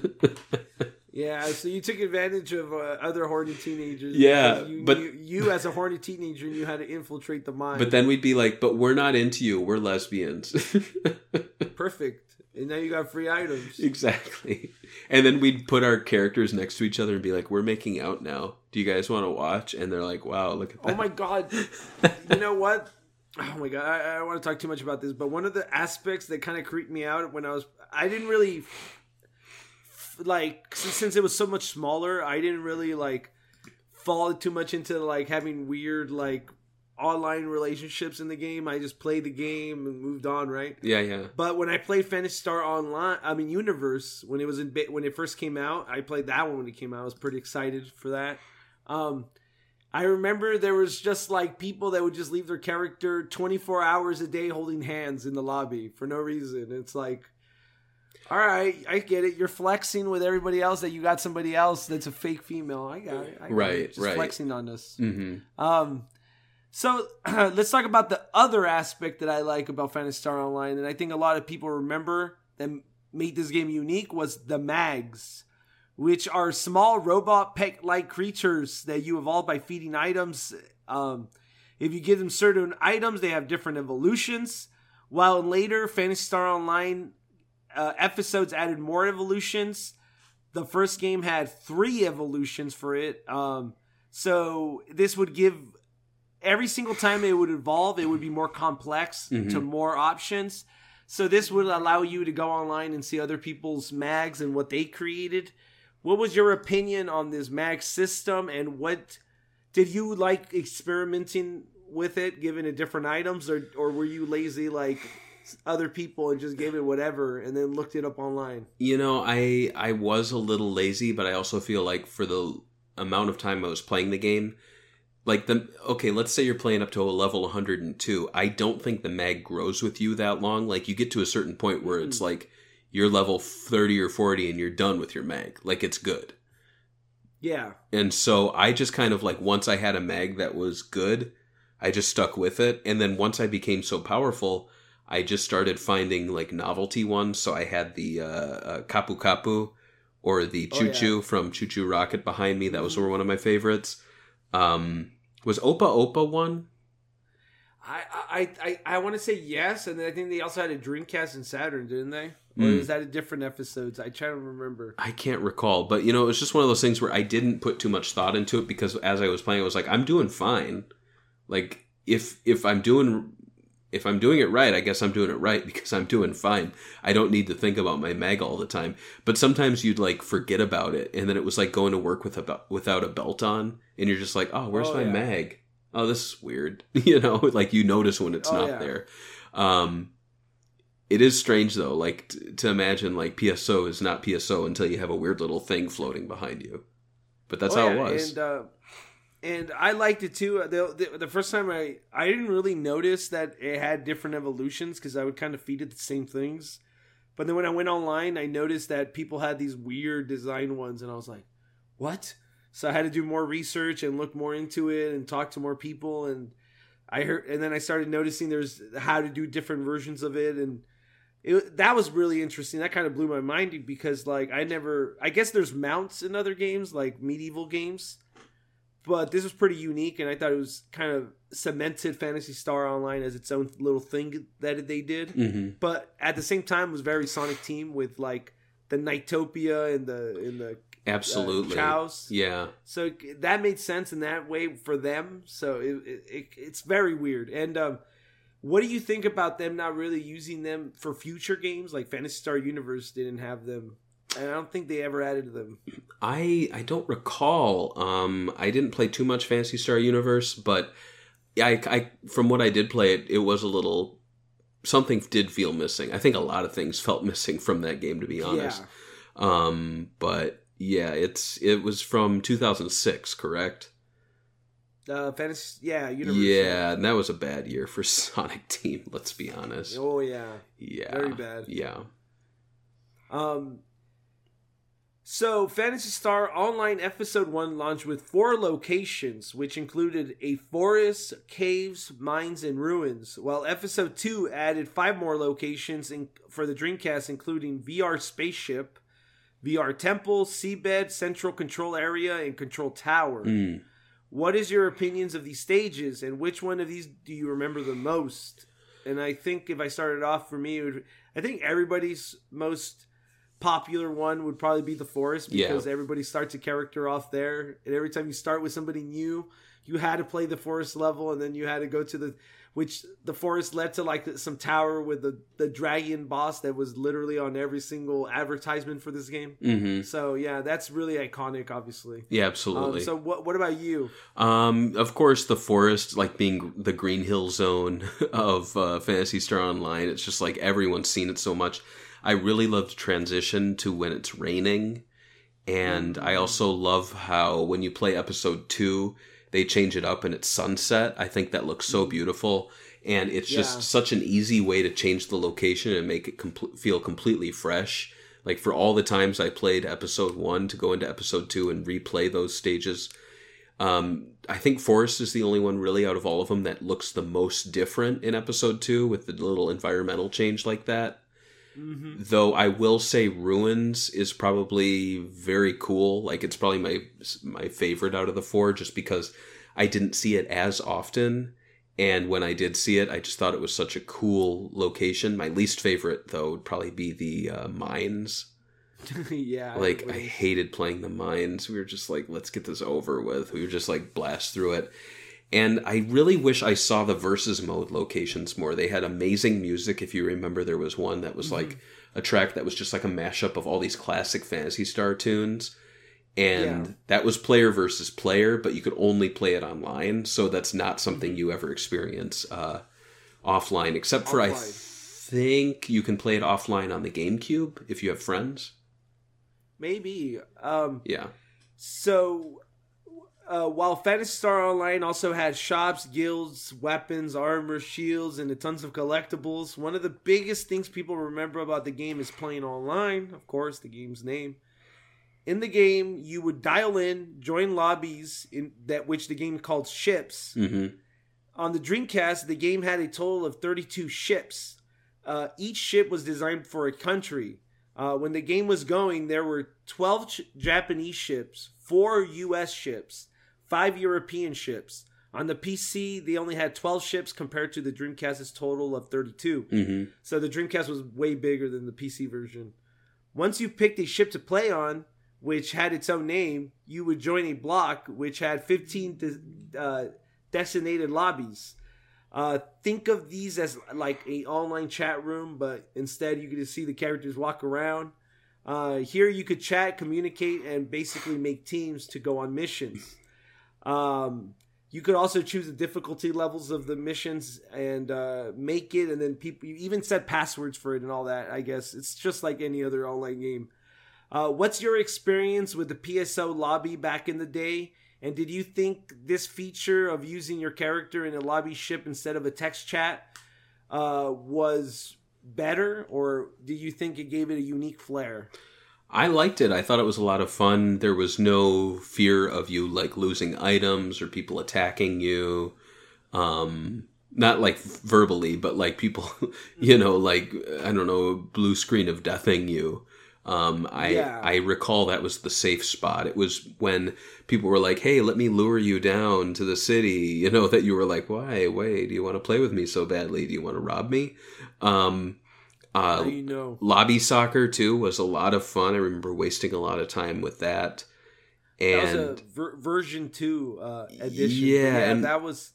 Yeah, so you took advantage of uh, other horny teenagers. Yeah, you, but- you, you as a horny teenager knew how to infiltrate the mind. But then we'd be like, but we're not into you. We're lesbians. perfect, and now you got free items. exactly. And then we'd put our characters next to each other and be like, we're making out now. Do you guys want to watch? And they're like, wow, look at that. Oh my god! you know what? Oh my god! I, I don't want to talk too much about this, but one of the aspects that kind of creeped me out when I was, I didn't really like since, since it was so much smaller. I didn't really like fall too much into like having weird like online relationships in the game. I just played the game and moved on, right? Yeah, yeah. But when I played Phantasy Star Online, I mean Universe, when it was in ba- when it first came out, I played that one when it came out. I was pretty excited for that. Um, I remember there was just like people that would just leave their character 24 hours a day holding hands in the lobby for no reason. It's like, all right, I get it. You're flexing with everybody else that you got somebody else that's a fake female. I got it. I got it. Right, Just right. flexing on us. hmm Um, so let's talk about the other aspect that I like about Phantasy Star Online, and I think a lot of people remember that made this game unique was the mags, which are small robot pet-like creatures that you evolve by feeding items. Um, if you give them certain items, they have different evolutions. While later Phantasy Star Online uh, episodes added more evolutions, the first game had three evolutions for it. Um, so this would give every single time it would evolve, it would be more complex to mm-hmm. more options. So this would allow you to go online and see other people's mags and what they created. What was your opinion on this mag system and what did you like experimenting with it, giving it different items, or or were you lazy like other people and just gave it whatever and then looked it up online? You know, I I was a little lazy, but I also feel like for the amount of time I was playing the game, like the okay, let's say you're playing up to a level 102. I don't think the mag grows with you that long. Like you get to a certain point where it's like you're level 30 or 40 and you're done with your mag. Like it's good. Yeah. And so I just kind of like once I had a mag that was good, I just stuck with it. And then once I became so powerful, I just started finding like novelty ones. So I had the uh, uh, Kapu Kapu or the Oh, Choo yeah. Choo from ChuChu Rocket behind me. That was one of my favorites. Um, was Opa Opa one? I I I, I want to say yes, and then I think they also had a Dreamcast and Saturn, didn't they? Or Mm. is that a different episodes? I try to remember. I can't recall, but you know, it was just one of those things where I didn't put too much thought into it because as I was playing, I was like, I'm doing fine. Like if if I'm doing if I'm doing it right, I guess I'm doing it right because I'm doing fine. I don't need to think about my mag all the time. But sometimes you'd like forget about it, and then it was like going to work with a without a belt on, and you're just like, oh, where's Oh, my yeah. mag? Oh, this is weird. you know, like you notice when it's Oh, not yeah. there. Um, it is strange though, like t- to imagine like PSO is not PSO until you have a weird little thing floating behind you. But that's Oh, how yeah, it was. And uh, and I liked it too. The, the the first time I I didn't really notice that it had different evolutions because I would kind of feed it the same things. But then when I went online, I noticed that people had these weird design ones, and I was like, "What?" So I had to do more research and look more into it and talk to more people. And I heard, and then I started noticing there's how to do different versions of it, and it, that was really interesting. That kind of blew my mind because, like, I never, I guess there's mounts in other games, like medieval games, but this was pretty unique, and I thought it was kind of cemented Phantasy Star Online as its own little thing that they did. hmm But at the same time, it was very Sonic Team with like the Nightopia and the in the Absolutely. uh. Yeah. So that made sense in that way for them. So it, it, it it's very weird. And um, what do you think about them not really using them for future games? Like Phantasy Star Universe didn't have them, I don't think they ever added them. I I don't recall. Um, I didn't play too much Phantasy Star Universe, but I, I from what I did play it, it was a little something did feel missing. I think a lot of things felt missing from that game, to be honest. Um, but yeah, it's it was from 2006, correct? Yeah, uh, Phantasy, yeah, Universe. Yeah, and that was a bad year for Sonic Team. Let's be honest. Oh yeah. Yeah, very bad. Yeah. Um. So, Phantasy Star Online Episode 1 launched with four locations, which included a forest, caves, mines, and ruins, while Episode 2 added five more locations in, for the Dreamcast, including VR Spaceship, VR Temple, Seabed, Central Control Area, and Control Tower. Mm. What is your opinions of these stages, and which one of these do you remember the most? And I think if I started off for me, it would, I think everybody's most popular one would probably be the forest Yeah. because everybody starts a character off there, and every time you start with somebody new, you had to play the forest level, and then you had to go to the which the forest led to like some tower with the the dragon boss that was literally on every single advertisement for this game. hmm So yeah, that's really iconic, obviously. Yeah, Um, absolutely. so what what about you? Um, of course, the forest, like being the Green Hill Zone of uh, Phantasy Star Online, it's just like everyone's seen it so much. I really love the transition to when it's raining, and I also love how when you play episode two, they change it up and it's sunset. I think that looks so beautiful, and it's just Yeah. such an easy way to change the location and make it com- feel completely fresh. Like for all the times I played episode one to go into episode two and replay those stages, um, I think Forest is the only one really out of all of them that looks the most different in episode two with the little environmental change like that. Though I will say Ruins is probably very cool. Like it's probably my my favorite out of the four, just because I didn't see it as often, and when I did see it, I just thought it was such a cool location. My least favorite though would probably be the uh, mines yeah, like I hated playing the mines. We were just like, let's get this over with. We were just like blast through it. And I really wish I saw the versus mode locations more. They had amazing music. If you remember, there was one that was Mm-hmm. like a track that was just like a mashup of all these classic Phantasy Star tunes. And Yeah. that was player versus player, but you could only play it online. So that's not something you ever experience uh, offline, except for I Offline. think you can play it offline on the GameCube if you have friends. maybe. Um, Yeah. So, uh, while Phantasy Star Online also had shops, guilds, weapons, armor, shields, and tons of collectibles, one of the biggest things people remember about the game is playing online. Of course, the game's name. In the game, you would dial in, join lobbies in that which the game called ships. hmm On the Dreamcast, the game had a total of 32 ships. Uh, each ship was designed for a country. Uh, when the game was going, there were 12 ch- Japanese ships, 4 US ships, 5 European ships. On the PC, they only had 12 ships compared to the Dreamcast's total of 32. hmm So the Dreamcast was way bigger than the PC version. Once you picked a ship to play on, which had its own name, you would join a block which had 15 de- uh, designated lobbies. Uh, think of these as like a online chat room, but instead you could to see the characters walk around. Uh, here you could chat, communicate, and basically make teams to go on missions. Um, you could also choose the difficulty levels of the missions and uh, make it, and then people you even set passwords for it and all that. I guess it's just like any other online game. Uh, what's your experience with the PSO lobby back in the day? And did you think this feature of using your character in a lobby ship instead of a text chat uh, was better, or do you think it gave it a unique flair? I liked it. I thought it was a lot of fun. There was no fear of you like losing items or people attacking you. Um not like verbally, but like people, you know, like I don't know, blue screen of deathing you. Um, I Yeah. I recall that was the safe spot. It was when people were like, "Hey, let me lure you down to the city." You know that you were like, "Why? Wait, do you want to play with me so badly? Do you want to rob me?" Um, uh, you know? lobby soccer too was a lot of fun. I remember wasting a lot of time with that. That was And a ver- version two uh, edition. Yeah, But and- that was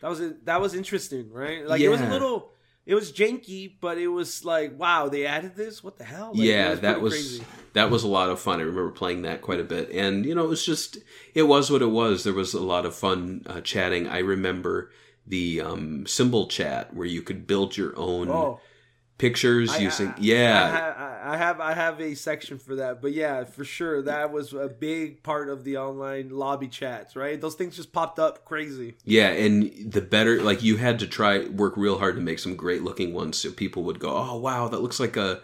that was that was interesting, right? Like it was a little, it was janky, but it was like, wow, they added this. What the hell? Like, yeah, it that was crazy. that was a lot of fun. I remember playing that quite a bit, and you know, it was just it was what it was. There was a lot of fun uh, chatting. I remember the um, symbol chat where you could build your own Oh, pictures I- using I- yeah I, I have I have a section for that, but yeah, for sure, that was a big part of the online lobby chats, right? Those things just popped up crazy. Yeah, and the better like you had to try work real hard to make some great looking ones so people would go, "Oh, wow, that looks like a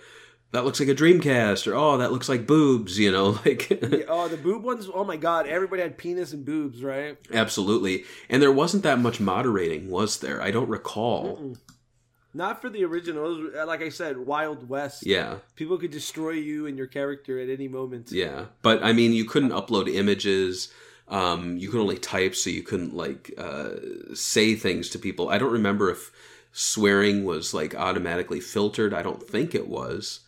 that looks like a Dreamcast," or "Oh, that looks like boobs," you know, like oh, the boob ones. Oh my god, everybody had penis and boobs, right? absolutely. And there wasn't that much moderating, was there? I don't recall. Not for the original. Uh, like I said, Wild West. Yeah. People could destroy you and your character at any moment. Yeah, but I mean, you couldn't upload images. Um, you could only type, so you couldn't like uh, say things to people. I don't remember if swearing was like automatically filtered. I don't think it was.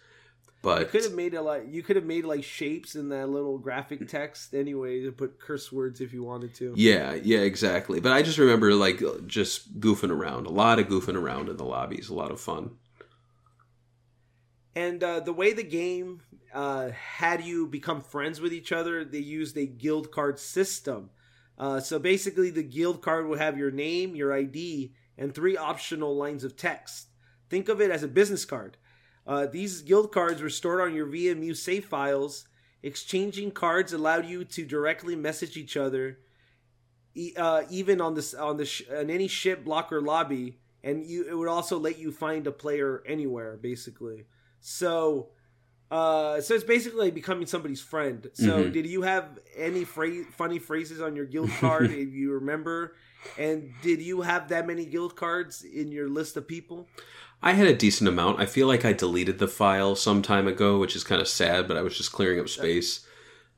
But you could have made it like you could have made like shapes in that little graphic text anyway to put curse words if you wanted to. yeah, yeah, exactly. But I just remember like just goofing around, a lot of goofing around in the lobbies, a lot of fun. And uh, the way the game uh, had you become friends with each other, they used a guild card system. Uh, so basically, the guild card will have your name, your ID, and three optional lines of text. Think of it as a business card. Uh, these guild cards were stored on your VMU save files. Exchanging cards allowed you to directly message each other, e- uh, even on this on the sh- on any ship, block, or lobby. And you, it would also let you find a player anywhere, basically. So, uh, so it's basically like becoming somebody's friend. So, Mhm. did you have any phrase, funny phrases on your guild card, if you remember? And did you have that many guild cards in your list of people? I had a decent amount. I feel like I deleted the file some time ago, which is kind of sad, but I was just clearing up space.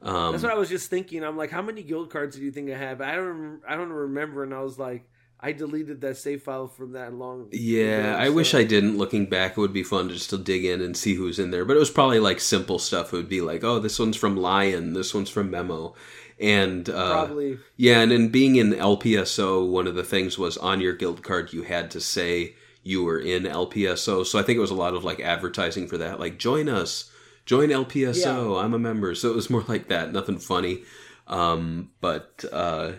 Um, That's what I was just thinking. I'm like, how many guild cards do you think I have? I don't, I don't remember. And I was like, I deleted that save file from that long. Yeah, ago, I wish I didn't. Looking back, it would be fun to just to dig in and see who's in there. But it was probably like simple stuff. It would be like, oh, this one's from Lion, this one's from Memo, and uh, Probably. yeah. And in being in LPSO, one of the things was on your guild card you had to say you were in LPSO. So I think it was a lot of like advertising for that, like join us, join LPSO. I'm a member. So it was more like that. Nothing funny, um, but uh,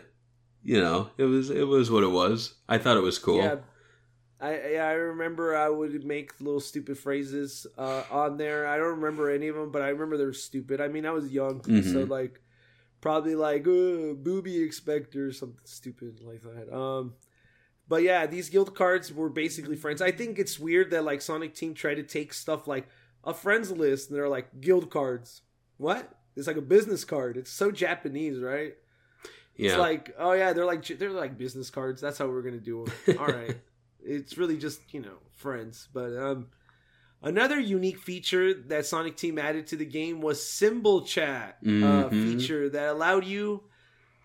you know, it was it was what it was. I thought it was cool. Yeah. I I remember I would make little stupid phrases uh, on there. I don't remember any of them, but I remember they were stupid. I mean, I was young, Mhm. so like probably like booby expector or something stupid like that. Um, but yeah, these guild cards were basically friends. I think it's weird that like Sonic Team tried to take stuff like a friends list and they're like guild cards. What? It's like a business card. It's so Japanese, right? Yeah. It's like, oh yeah, they're like they're like business cards. That's how we're gonna do them. All right, it's really just you know friends. But um, another unique feature that Sonic Team added to the game was symbol chat uh, Mhm. feature that allowed you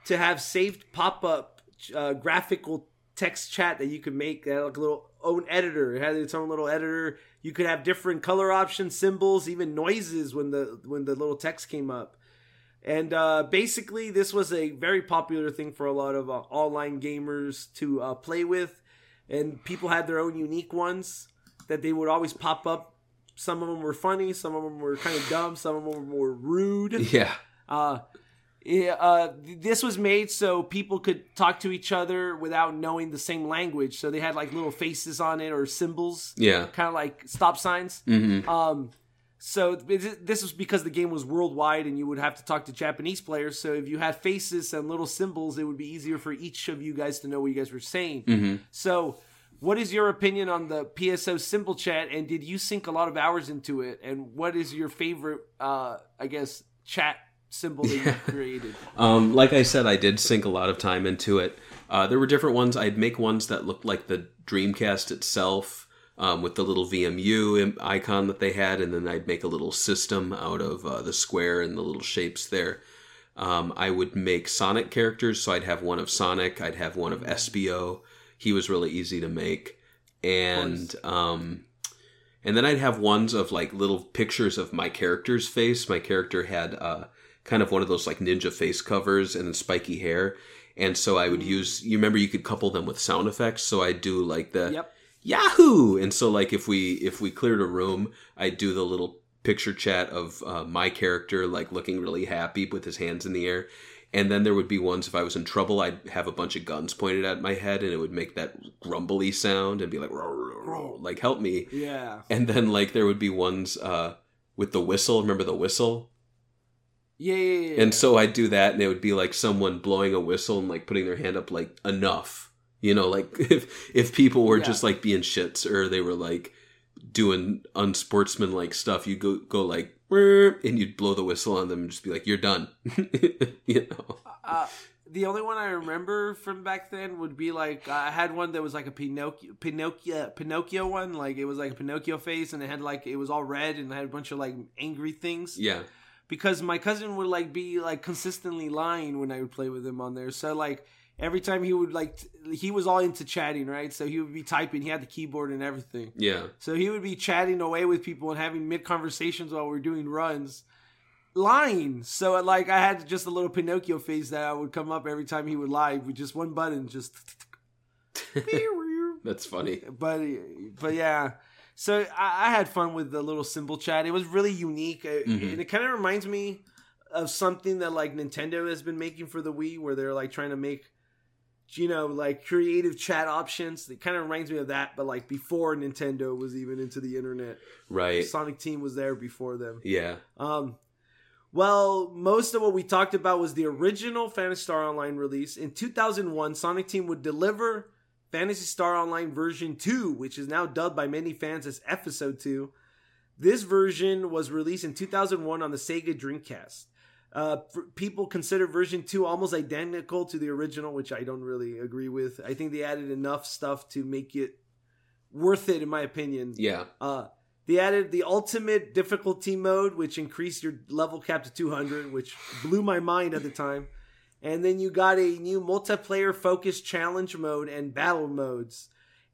to have saved pop up uh, graphical text chat that you could make. That like a little own editor. It had its own little editor. You could have different color options, symbols, even noises when the when the little text came up. And uh, basically, this was a very popular thing for a lot of uh, online gamers to uh, play with, and people had their own unique ones that they would always pop up. Some of them were funny, some of them were kind of dumb, some of them were more rude. yeah. Uh, yeah, uh, this was made so people could talk to each other without knowing the same language. So they had like little faces on it or symbols, Yeah. kind of like stop signs. hmm Um, so this was because the game was worldwide and you would have to talk to Japanese players. So if you had faces and little symbols, it would be easier for each of you guys to know what you guys were saying. hmm So, what is your opinion on the PSO symbol chat? And did you sink a lot of hours into it? And what is your favorite, uh, I guess, chat symbol that you created? Um, like I said, I did sink a lot of time into it. Uh, there were different ones. I'd make ones that looked like the Dreamcast itself, um, with the little VMU icon that they had, and then I'd make a little system out of uh, the square and the little shapes there. Um, I would make Sonic characters, so I'd have one of Sonic, I'd have one of SBO. He was really easy to make, and um, and then I'd have ones of like little pictures of my character's face. My character had uh, kind of one of those like ninja face covers and then spiky hair. And so I would use, you remember you could couple them with sound effects. So I'd do like the Yep. Yahoo! And so like if we, if we cleared a room, I'd do the little picture chat of uh, my character like looking really happy with his hands in the air. And then there would be ones if I was in trouble, I'd have a bunch of guns pointed at my head and it would make that grumbly sound and be like, "Row, row, row," like help me. Yeah. And then like there would be ones uh, with the whistle. Remember the whistle? Yeah, yeah, yeah. And so I'd do that, and it would be like someone blowing a whistle and like putting their hand up, like enough. You know, like if if people were Yeah. just like being shits or they were like doing unsportsmanlike stuff, you go go like and you'd blow the whistle on them and just be like, "You're done." you know. Uh, the only one I remember from back then would be like I had one that was like a Pinocchio, Pinocchio, Pinocchio one. Like it was like a Pinocchio face, and it had like it was all red and it had a bunch of like angry things. Yeah. Because my cousin would like be like consistently lying when I would play with him on there. So like every time he would like t- he was all into chatting, right? So he would be typing. He had the keyboard and everything. Yeah. So he would be chatting away with people and having mid conversations while we are doing runs, lying. So like I had just a little Pinocchio face that I would come up every time he would lie with just one button, just. That's funny. but but yeah. So I, I had fun with the little symbol chat. It was really unique, Mhm. and it kind of reminds me of something that like Nintendo has been making for the Wii, where they're like trying to make, you know, like creative chat options. It kind of reminds me of that, but like before Nintendo was even into the internet. Right. Sonic Team was there before them. Yeah. Um, well, most of what we talked about was the original Phantasy Star Online release. In 2001, Sonic Team would deliver Phantasy Star Online version 2, which is now dubbed by many fans as Episode 2. This version was released in 2001 on the Sega Dreamcast. Uh, people consider version 2 almost identical to the original, which I don't really agree with. I think they added enough stuff to make it worth it, in my opinion. Yeah. Uh, they added the ultimate difficulty mode, which increased your level cap to 200, which blew my mind at the time. And then you got a new multiplayer focused challenge mode and battle modes,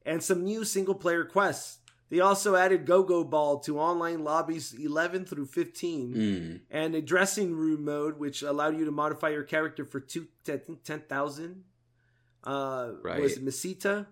and some new single player quests. They also added Go Go Ball to online lobbies 11 through 15, Mm. and a dressing room mode, which allowed you to modify your character for two, 10,000. Uh, Right. Was Meseta.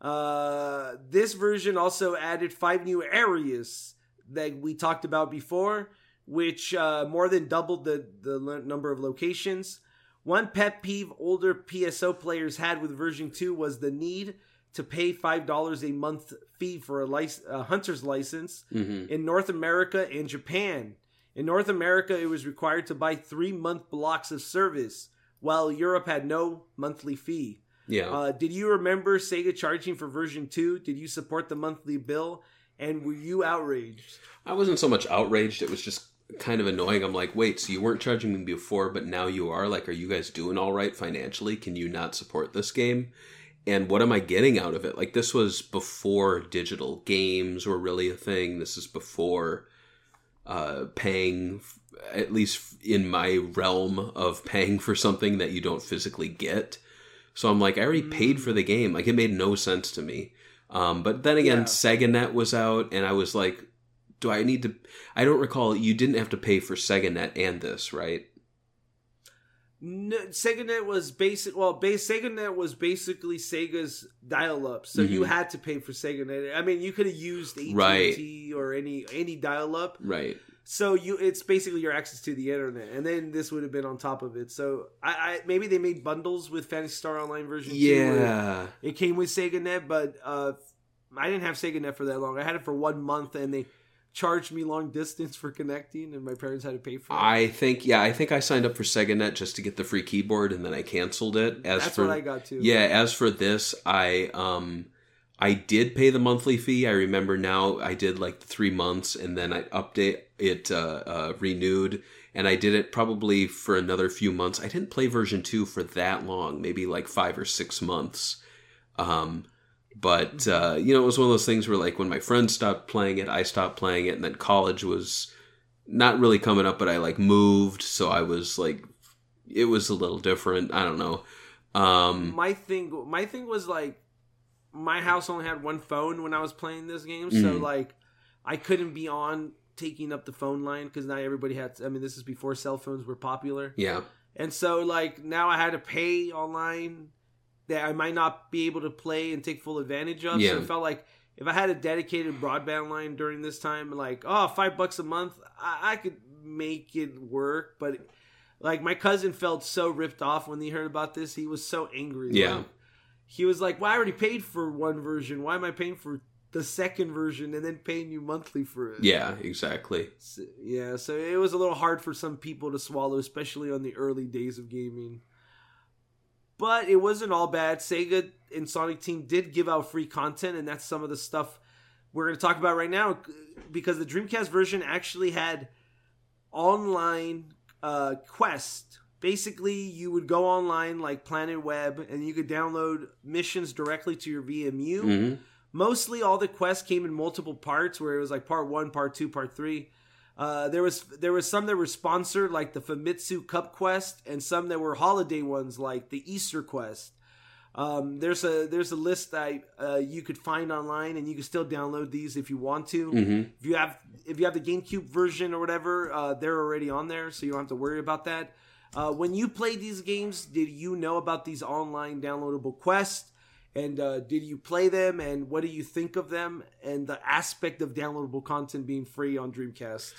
Uh, this version also added five new areas that we talked about before, which uh, more than doubled the, the number of locations. One pet peeve older PSO players had with version 2 was the need to pay $5 a month fee for a, lic- a hunter's license hmm in North America and Japan. In North America, it was required to buy three month blocks of service, while Europe had no monthly fee. Yeah. Uh, did you remember Sega charging for version 2? Did you support the monthly bill? And were you outraged? I wasn't so much outraged. It was just kind of annoying. I'm like, wait, so you weren't charging me before, but now you are? Like, are you guys doing all right financially? Can you not support this game? And what am I getting out of it? Like, this was before digital games were really a thing. This is before uh, paying, at least in my realm of paying for something that you don't physically get. So I'm like, I already paid for the game. Like, it made no sense to me. Um, but then again, Yeah. SegaNet was out, and I was like, do I need to? I don't recall. You didn't have to pay for SegaNet and this, right? No, SegaNet was basic. Well, base SegaNet was basically Sega's dial-up, so you Mhm. had to pay for SegaNet. I mean, you could have used AT&T Right. or any any dial-up. Right. So you, it's basically your access to the internet, and then this would have been on top of it. So I, I maybe they made bundles with Phantasy Star Online version. 2 where Yeah. it came with SegaNet, but uh, I didn't have SegaNet for that long. I had it for one month, and they charged me long distance for connecting, and my parents had to pay for it. I think yeah, I think I signed up for SegaNet just to get the free keyboard, and then I canceled it. As That's for what I got too. yeah, as for this, I um I did pay the monthly fee. I remember now I did like three months, and then I update it uh, uh, renewed, and I did it probably for another few months. I didn't play version two for that long, maybe like five or six months. Um, but uh, you know, it was one of those things where like when my friends stopped playing it, I stopped playing it, and then college was not really coming up, but I like moved, so I was like, it was a little different. I don't know. Um, my thing my thing was like my house only had one phone when I was playing this game, so Mhm. like I couldn't be on taking up the phone line because not everybody had. I mean, this is before cell phones were popular, yeah, and so like now I had to pay online that I might not be able to play and take full advantage of. So it felt like if I had a dedicated broadband line during this time, like oh five bucks a month, I, I could make it work, but. Like my cousin felt so ripped off when he heard about this. He was so angry. Yeah. Like, he was like, "Well, I already paid for one version. Why am I paying for the second version and then paying you monthly for it?" yeah, exactly. So, yeah. So it was a little hard for some people to swallow, especially on the early days of gaming. But it wasn't all bad. Sega and Sonic Team did give out free content, and that's some of the stuff we're going to talk about right now because the Dreamcast version actually had online uh, quest. Basically, you would go online like Planet Web, and you could download missions directly to your VMU. hmm Mostly, all the quests came in multiple parts, where it was like part one, part two, part three. Uh, there was there was some that were sponsored like the Famitsu Cup Quest, and some that were holiday ones like the Easter Quest. Um, there's a there's a list that uh, you could find online, and you can still download these if you want to. If you have if you have the GameCube version or whatever, uh, they're already on there, so you don't have to worry about that. Uh, when you played these games, did you know about these online downloadable quests? And uh, did you play them? And what do you think of them? And the aspect of downloadable content being free on Dreamcast.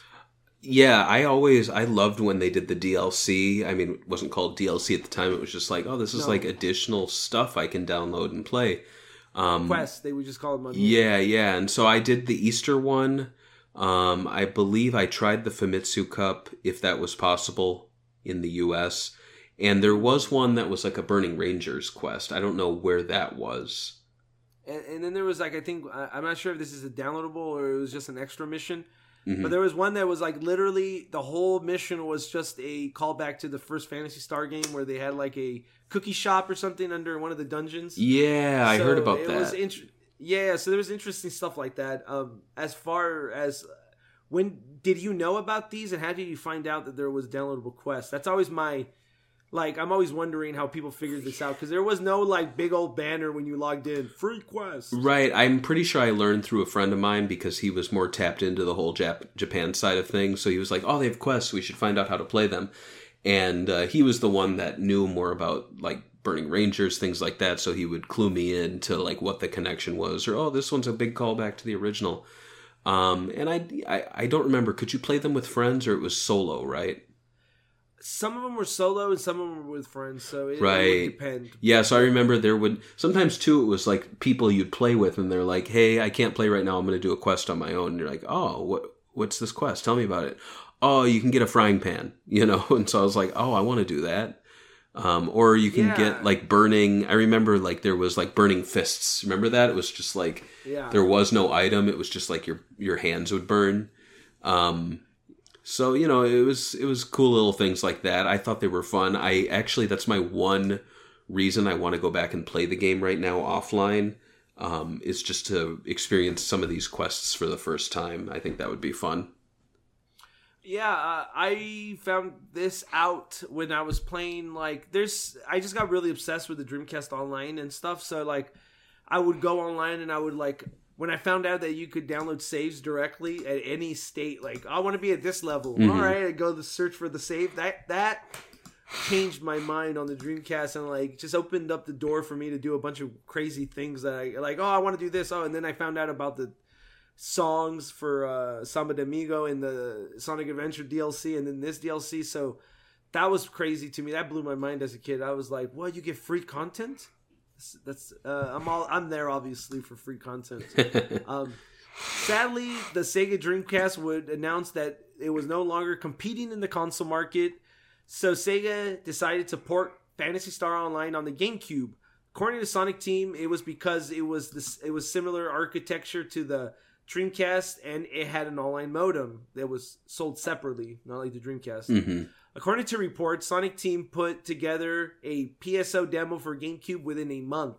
Yeah, I always I loved when they did the DLC. I mean, it wasn't called DLC at the time. It was just like, oh, this is No. like additional stuff I can download and play. Um, Quests, they would just call them. on Yeah, yeah. And so I did the Easter one. Um, I believe I tried the Famitsu Cup, if that was possible in the U.S. And there was one that was like a Burning Rangers quest. I don't know where that was. And, and then there was like I think I'm not sure if this is a downloadable or it was just an extra mission. Mhm. But there was one that was like literally the whole mission was just a callback to the first Phantasy Star game where they had like a cookie shop or something under one of the dungeons. Yeah, I heard about that. Int- yeah, so there was interesting stuff like that. Um, as far as when did you know about these, and how did you find out that there was downloadable quests? That's always my like. I'm always wondering how people figured this out because there was no like big old banner when you logged in free quest. Right. I'm pretty sure I learned through a friend of mine because he was more tapped into the whole Jap- Japan side of things. So he was like, "Oh, they have quests. We should find out how to play them." And uh, he was the one that knew more about like Burning Rangers, things like that. So he would clue me in to like what the connection was, or oh, this one's a big callback to the original. Um, and I, I I don't remember. Could you play them with friends, or it was solo? Right. Some of them were solo and some of them were with friends, so it, Right. depend. Yeah, so I remember there would sometimes too. It was like people you'd play with, and they're like, "Hey, I can't play right now. I'm going to do a quest on my own." And you're like, "Oh, what? What's this quest? Tell me about it." Oh, you can get a frying pan, you know. And so I was like, "Oh, I want to do that." Um, or you can Yeah. get like burning. I remember like there was like burning fists. Remember that? It was just like Yeah. there was no item. It was just like your your hands would burn. Um, so you know, it was it was cool little things like that. I thought they were fun. I actually that's my one reason I want to go back and play the game right now offline. Um, is just to experience some of these quests for the first time. I think that would be fun. Yeah, uh, I found this out when I was playing. Like, there's, I just got really obsessed with the Dreamcast Online and stuff. So, like, I would go online and I would like when I found out that you could download saves directly at any state. Like, I want to be at this level. Mhm. All right, I go to search for the save. That that changed my mind on the Dreamcast and like just opened up the door for me to do a bunch of crazy things that I like. Oh, I want to do this. Oh, and then I found out about the songs for uh, Samba de Amigo and the Sonic Adventure DLC, and then this DLC. So that was crazy to me. That blew my mind as a kid. I was like, "What? You get free content?" That's, uh, I'm all I'm there obviously for free content. Um, sadly, the Sega Dreamcast would announce that it was no longer competing in the console market, so Sega decided to port Phantasy Star Online on the GameCube. According to Sonic Team, it was because it was this it was similar architecture to the Dreamcast and it had an online modem that was sold separately, not like the Dreamcast. hmm According to reports, Sonic Team put together a PSO demo for GameCube within a month.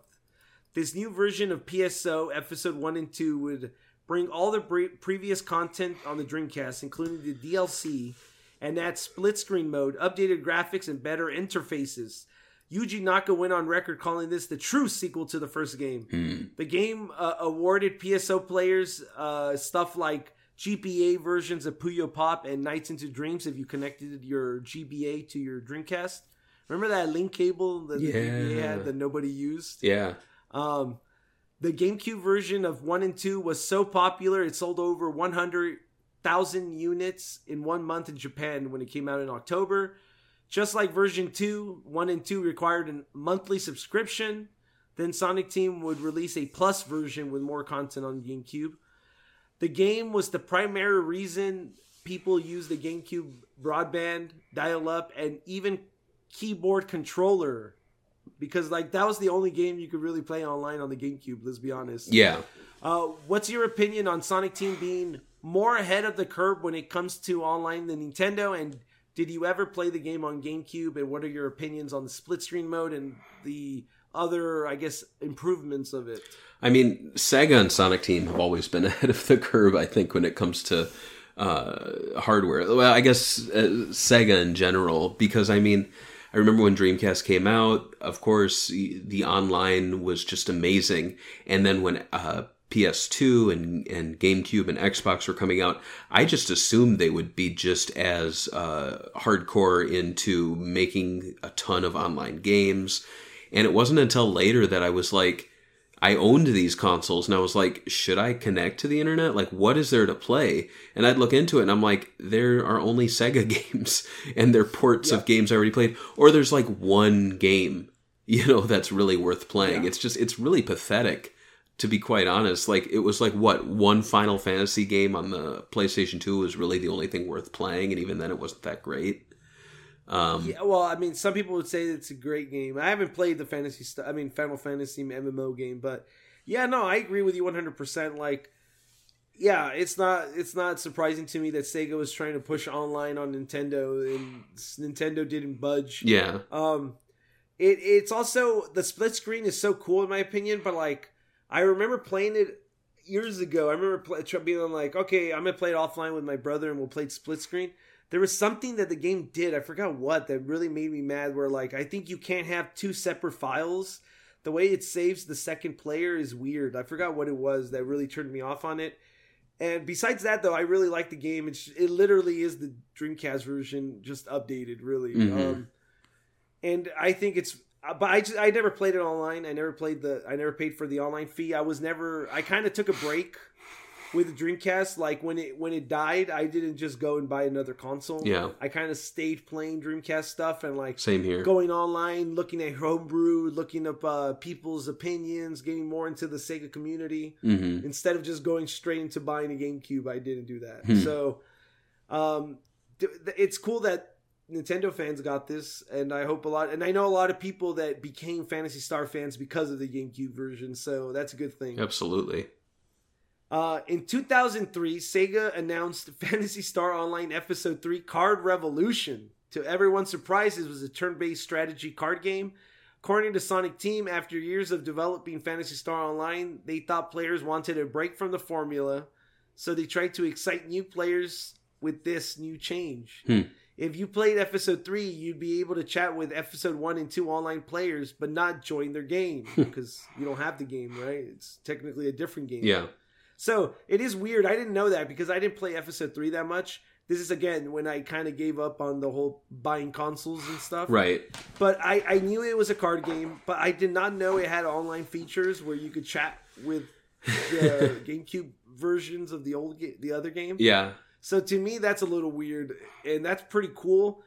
This new version of PSO Episode 1 and 2 would bring all the pre- previous content on the Dreamcast, including the DLC, and add split screen mode, updated graphics, and better interfaces. Yuji Naka went on record calling this the true sequel to the first game. The game uh, awarded PSO players uh, stuff like GBA versions of Puyo Pop and NiGHTS into Dreams if you connected your GBA to your Dreamcast. Remember that link cable that the GBA had that nobody used? Yeah. Um, the GameCube version of 1 and 2 was so popular it sold over 100,000 units in one month in Japan when it came out in October. Just like version 2, 1 and 2 required a monthly subscription. Then Sonic Team would release a plus version with more content on GameCube. The game was the primary reason people used the GameCube broadband, dial up, and even keyboard controller because like that was the only game you could really play online on the GameCube. Let's be honest. Yeah. Uh, what's your opinion on Sonic Team being more ahead of the curve when it comes to online than Nintendo? And did you ever play the game on GameCube? And what are your opinions on the split screen mode and the other, I guess, improvements of it? I mean, Sega and Sonic Team have always been ahead of the curve. I think when it comes to uh, hardware. Well, I guess uh, Sega in general, because I mean, I remember when Dreamcast came out. Of course, the online was just amazing, and then when uh, PS2 and and GameCube and Xbox were coming out, I just assumed they would be just as uh, hardcore into making a ton of online games. And it wasn't until later that I was like, I owned these consoles and I was like, should I connect to the internet? Like, what is there to play? And I'd look into it and I'm like, there are only Sega games and they're ports of games I already played. Or there's like one game, you know, that's really worth playing. It's just, it's really pathetic to be quite honest. Like, it was like, what, one Final Fantasy game on the PlayStation 2 was really the only thing worth playing. And even then, it wasn't that great. Um, Yeah, well, I mean, some people would say it's a great game. I haven't played the fantasy stuff. I mean, Final Fantasy MMO game, but yeah, no, I agree with you one hundred percent. Like, yeah, it's not it's not surprising to me that Sega was trying to push online on Nintendo, and Nintendo didn't budge. yeah. Um, it it's also the split screen is so cool in my opinion, but like I remember playing it years ago. I remember play, being like, okay, I'm gonna play it offline with my brother, and we'll play split screen. There was something that the game did. I forgot what that really made me mad. Where like I think you can't have two separate files. The way it saves the second player is weird. I forgot what it was that really turned me off on it. And besides that, though, I really like the game. It's it literally is the Dreamcast version, just updated, really. Mhm. Um, and I think it's. uh, But I just I never played it online. I never played the. I never paid for the online fee. I was never. I kind of took a break with Dreamcast. Like when it when it died, I didn't just go and buy another console. Yeah. I kind of stayed playing Dreamcast stuff and like Same here. going online, looking at homebrew, looking up uh, people's opinions, getting more into the Sega community hmm instead of just going straight into buying a GameCube. I didn't do that. Hmm. So, um, it's cool that Nintendo fans got this, and I hope a lot. And I know a lot of people that became Phantasy Star fans because of the GameCube version. So that's a good thing. Absolutely. Uh, in 2003, Sega announced Phantasy Star Online Episode 3 Card Revolution. To everyone's surprise, it was a turn based strategy card game. According to Sonic Team, after years of developing Phantasy Star Online, they thought players wanted a break from the formula, so they tried to excite new players with this new change. Hmm. If you played Episode 3, you'd be able to chat with Episode 1 and 2 online players, but not join their game because you don't have the game, right? It's technically a different game. Yeah. So it is weird. I didn't know that because I didn't play episode three that much. This is again when I kind of gave up on the whole buying consoles and stuff. Right. But I, I knew it was a card game, but I did not know it had online features where you could chat with the GameCube versions of the old the other game. Yeah. So to me, that's a little weird, and that's pretty cool.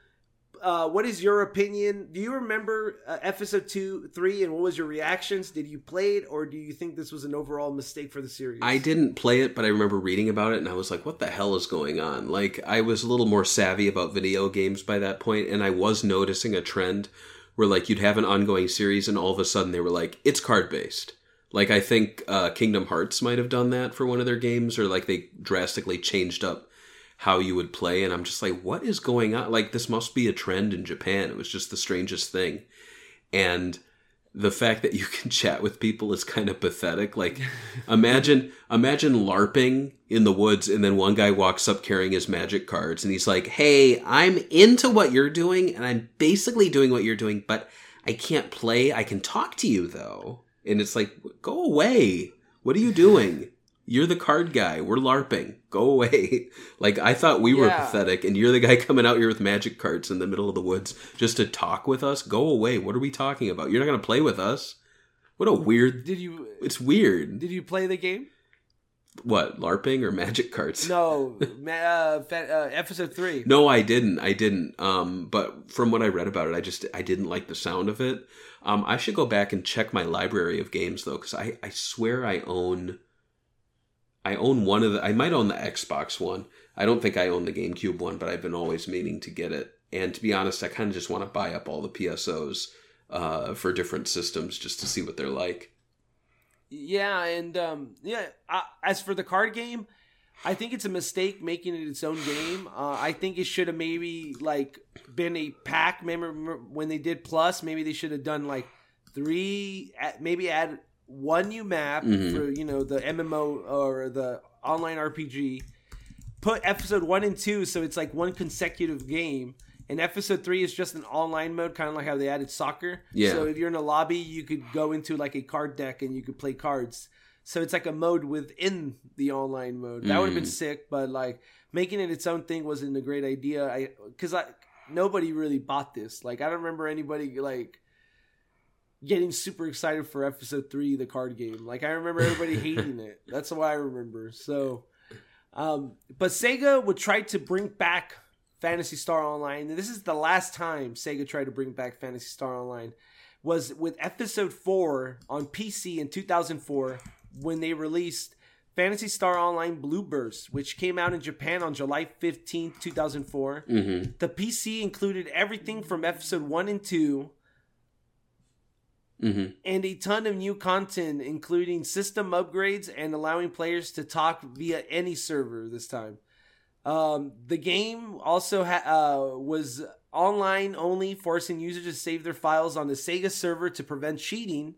Uh, what is your opinion? Do you remember uh, episode two, three, and what was your reactions? Did you play it, or do you think this was an overall mistake for the series? I didn't play it, but I remember reading about it and I was like, what the hell is going on? Like, I was a little more savvy about video games by that point, and I was noticing a trend where, like, you'd have an ongoing series and all of a sudden they were like, it's card based. Like, I think uh, Kingdom Hearts might have done that for one of their games, or like they drastically changed up how you would play. And I'm just like, what is going on? Like, this must be a trend in Japan. It was just the strangest thing. And the fact that you can chat with people is kind of pathetic. Like, imagine imagine larping in the woods, and then one guy walks up carrying his magic cards, and he's like, "Hey, I'm into what you're doing, and I'm basically doing what you're doing, but I can't play. I can talk to you though." And it's like, "Go away! What are you doing?" You're the card guy. We're LARPing. Go away. Like, I thought we were pathetic, and you're the guy coming out here with magic cards in the middle of the woods just to talk with us? Go away. What are we talking about? You're not going to play with us. What a weird. Did you It's weird. did you play the game? What, LARPing or magic cards? No, ma- uh, uh, episode three. No, I didn't. I didn't. Um, but from what I read about it, I just I didn't like the sound of it. Um, I should go back and check my library of games though, because I I swear I own. I own one of the. I might own the Xbox one. I don't think I own the GameCube one, but I've been always meaning to get it. And to be honest, I kind of just want to buy up all the PSOs uh, for different systems just to see what they're like. Yeah, and um, yeah. Uh, as for the card game, I think it's a mistake making it its own game. Uh, I think it should have maybe like been a pack. Remember when they did Plus? Maybe they should have done like three. Maybe add one new map Mhm. for you know the MMO or the online RPG. put episode one and two, so it's like one consecutive game. And episode three is just an online mode, kind of like how they added soccer. Yeah. So if you're in a lobby, you could go into like a card deck and you could play cards. So it's like a mode within the online mode. That would have been Mm. sick, but like making it its own thing wasn't a great idea. I because I nobody really bought this. Like I don't remember anybody like getting super excited for episode three, the card game. Like I remember everybody hating it. That's what I remember. So, um, but Sega would try to bring back Phantasy Star Online, and this is the last time Sega tried to bring back Phantasy Star Online. Was with episode four on PC in 2004 when they released Phantasy Star Online Blue Burst, which came out in Japan on July 15th, 2004. Mm-hmm. The PC included everything from episode one and two Mm-hmm. and a ton of new content, including system upgrades and allowing players to talk via any server this time. Um, the game also ha- uh, was online only, forcing users to save their files on the Sega server to prevent cheating.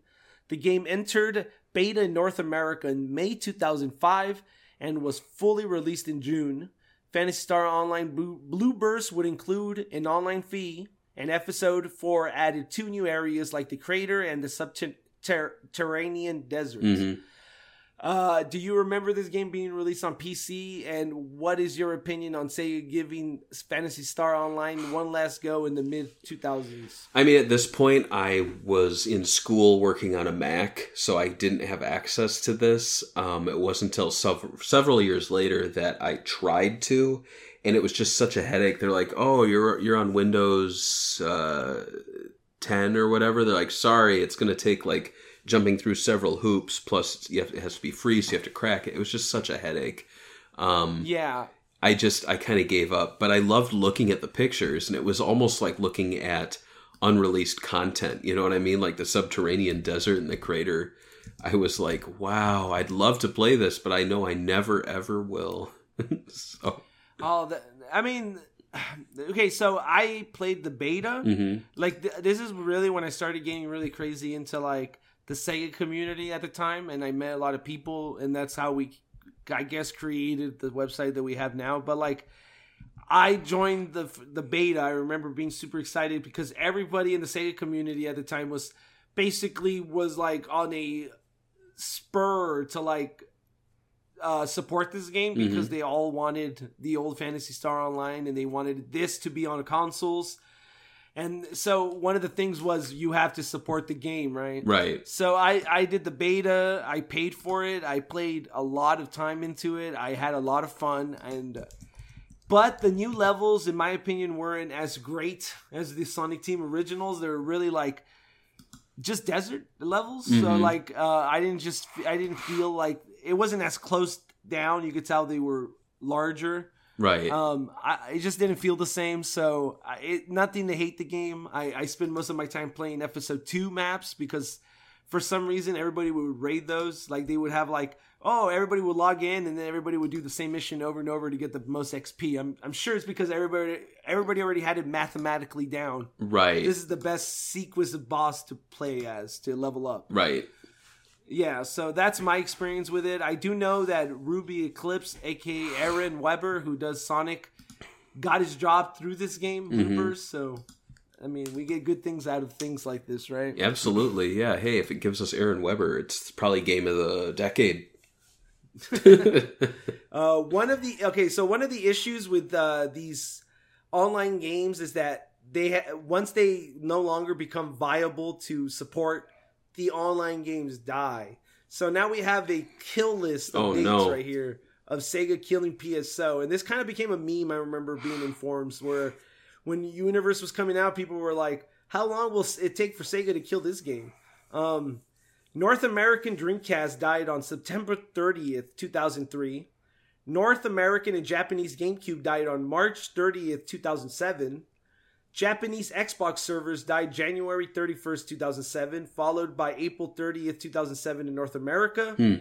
The game entered beta in North America in May 2005 and was fully released in June. Phantasy Star Online Blue, Blue Burst would include an online fee, and episode 4 added two new areas like the crater and the subterranean desert. Mm-hmm. Uh, do you remember this game being released on PC? And what is your opinion on Sega giving Phantasy Star Online one last go in the mid 2000s? I mean, at this point, I was in school working on a Mac, so I didn't have access to this. Um, it wasn't until sev- several years later that I tried to, and it was just such a headache. They're like, "Oh, you're you're on Windows uh, 10 or whatever." They're like, "Sorry, it's going to take like jumping through several hoops. Plus, you have, it has to be free, so you have to crack it." It was just such a headache. Um, Yeah, I just I kind of gave up, but I loved looking at the pictures, and it was almost like looking at unreleased content. You know what I mean? Like the subterranean desert and the crater. I was like, wow, I'd love to play this, but I know I never ever will. so, Oh, the, I mean, okay, so I played the beta. mhm. Like, th- this is really when I started getting really crazy into like the Sega community at the time, and I met a lot of people, and that's how we, I guess, created the website that we have now. But like, I joined the the beta. I remember being super excited because everybody in the Sega community at the time was basically was like on a spur to like uh, support this game because they all wanted the old Phantasy Star Online and they wanted this to be on consoles. And so one of the things was you have to support the game, right? right. So I I did the beta. I paid for it. I played a lot of time into it. I had a lot of fun and but the new levels in my opinion weren't as great as the Sonic Team originals. They were really like just desert levels. So Mhm. like uh I didn't just I didn't feel like it wasn't as close down. You could tell they were larger. Right. Um, I it just didn't feel the same. So I, it, nothing to hate the game. I, I spend most of my time playing episode two maps because for some reason everybody would raid those. Like they would have like, oh, everybody would log in and then everybody would do the same mission over and over to get the most XP. I'm I'm sure it's because everybody everybody already had it mathematically down. right. This is the best sequence of boss to play as to level up. right. Yeah, so that's my experience with it. I do know that Ruby Eclipse, aka Aaron Webber, who does Sonic, got his job through this game, Loopers. So, I mean, we get good things out of things like this, right? Absolutely. Yeah. Hey, if it gives us Aaron Webber, it's probably game of the decade. Uh, one of the okay, so one of the issues with uh, these online games is that they ha- once they no longer become viable to support, the online games die. So now we have a kill list of Oh, dates no. right here of Sega killing PSO, and this kind of became a meme. I remember being in forums where when Universe was coming out, people were like, "How long will it take for Sega to kill this game?" Um, North American Dreamcast died on September 30th, 2003. North American and Japanese GameCube died on March 30th, 2007. Japanese Xbox servers died January 31st, 2007, followed by April 30th, 2007 in North America. Hmm.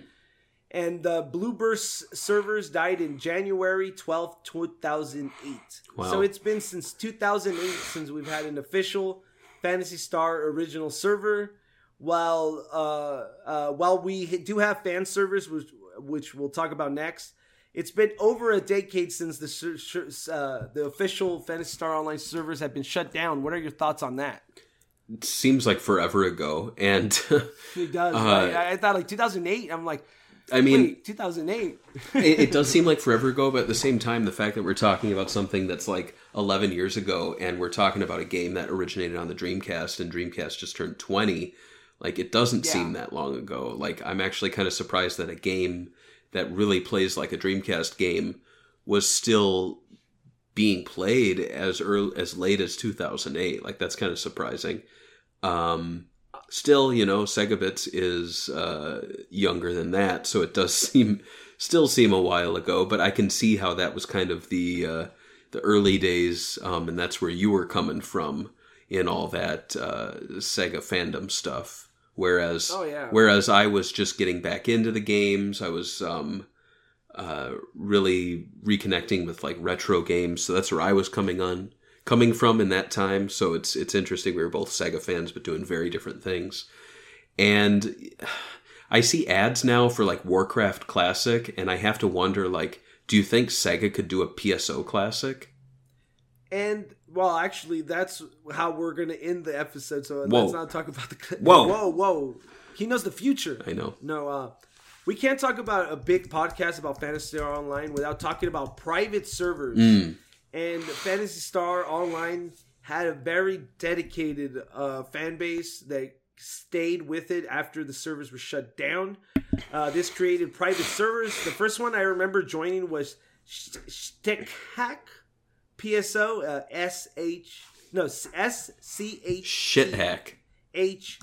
And the Blueburst servers died in January 12th, 2008. Wow. So it's been since 2008 since we've had an official Phantasy Star original server. While uh, uh, while we do have fan servers, which which we'll talk about next, it's been over a decade since the uh, the official Phantasy Star Online servers have been shut down. What are your thoughts on that? It seems like forever ago, and It does. Uh, right? I thought like 2008. I'm like, I mean, wait, 2008. it, it does seem like forever ago, but at the same time, the fact that we're talking about something that's like 11 years ago, and we're talking about a game that originated on the Dreamcast, and Dreamcast just turned 20, like it doesn't Yeah. seem that long ago. Like I'm actually kind of surprised that a game that really plays like a Dreamcast game was still being played as early as late as 2008. Like that's kind of surprising. Um, still, you know, Segabits is uh, younger than that, so it does seem still seem a while ago. But I can see how that was kind of the uh, the early days, um, and that's where you were coming from in all that uh, Sega fandom stuff. Whereas, Oh, yeah. whereas I was just getting back into the games, I was um, uh, really reconnecting with like retro games. So that's where I was coming on, coming from in that time. So it's it's interesting. We were both Sega fans, but doing very different things. And I see ads now for like Warcraft Classic, and I have to wonder like, do you think Sega could do a PSO Classic? And well, actually, that's how we're gonna end the episode. So Whoa. let's not talk about the. Whoa. whoa, whoa! He knows the future. I know. No, uh, we can't talk about a big podcast about Phantasy Star Online without talking about private servers. Mm. And Phantasy Star Online had a very dedicated uh, fan base that stayed with it after the servers were shut down. Uh, this created private servers. The first one I remember joining was Schthack PSO uh, S H no S C H Shit hack. H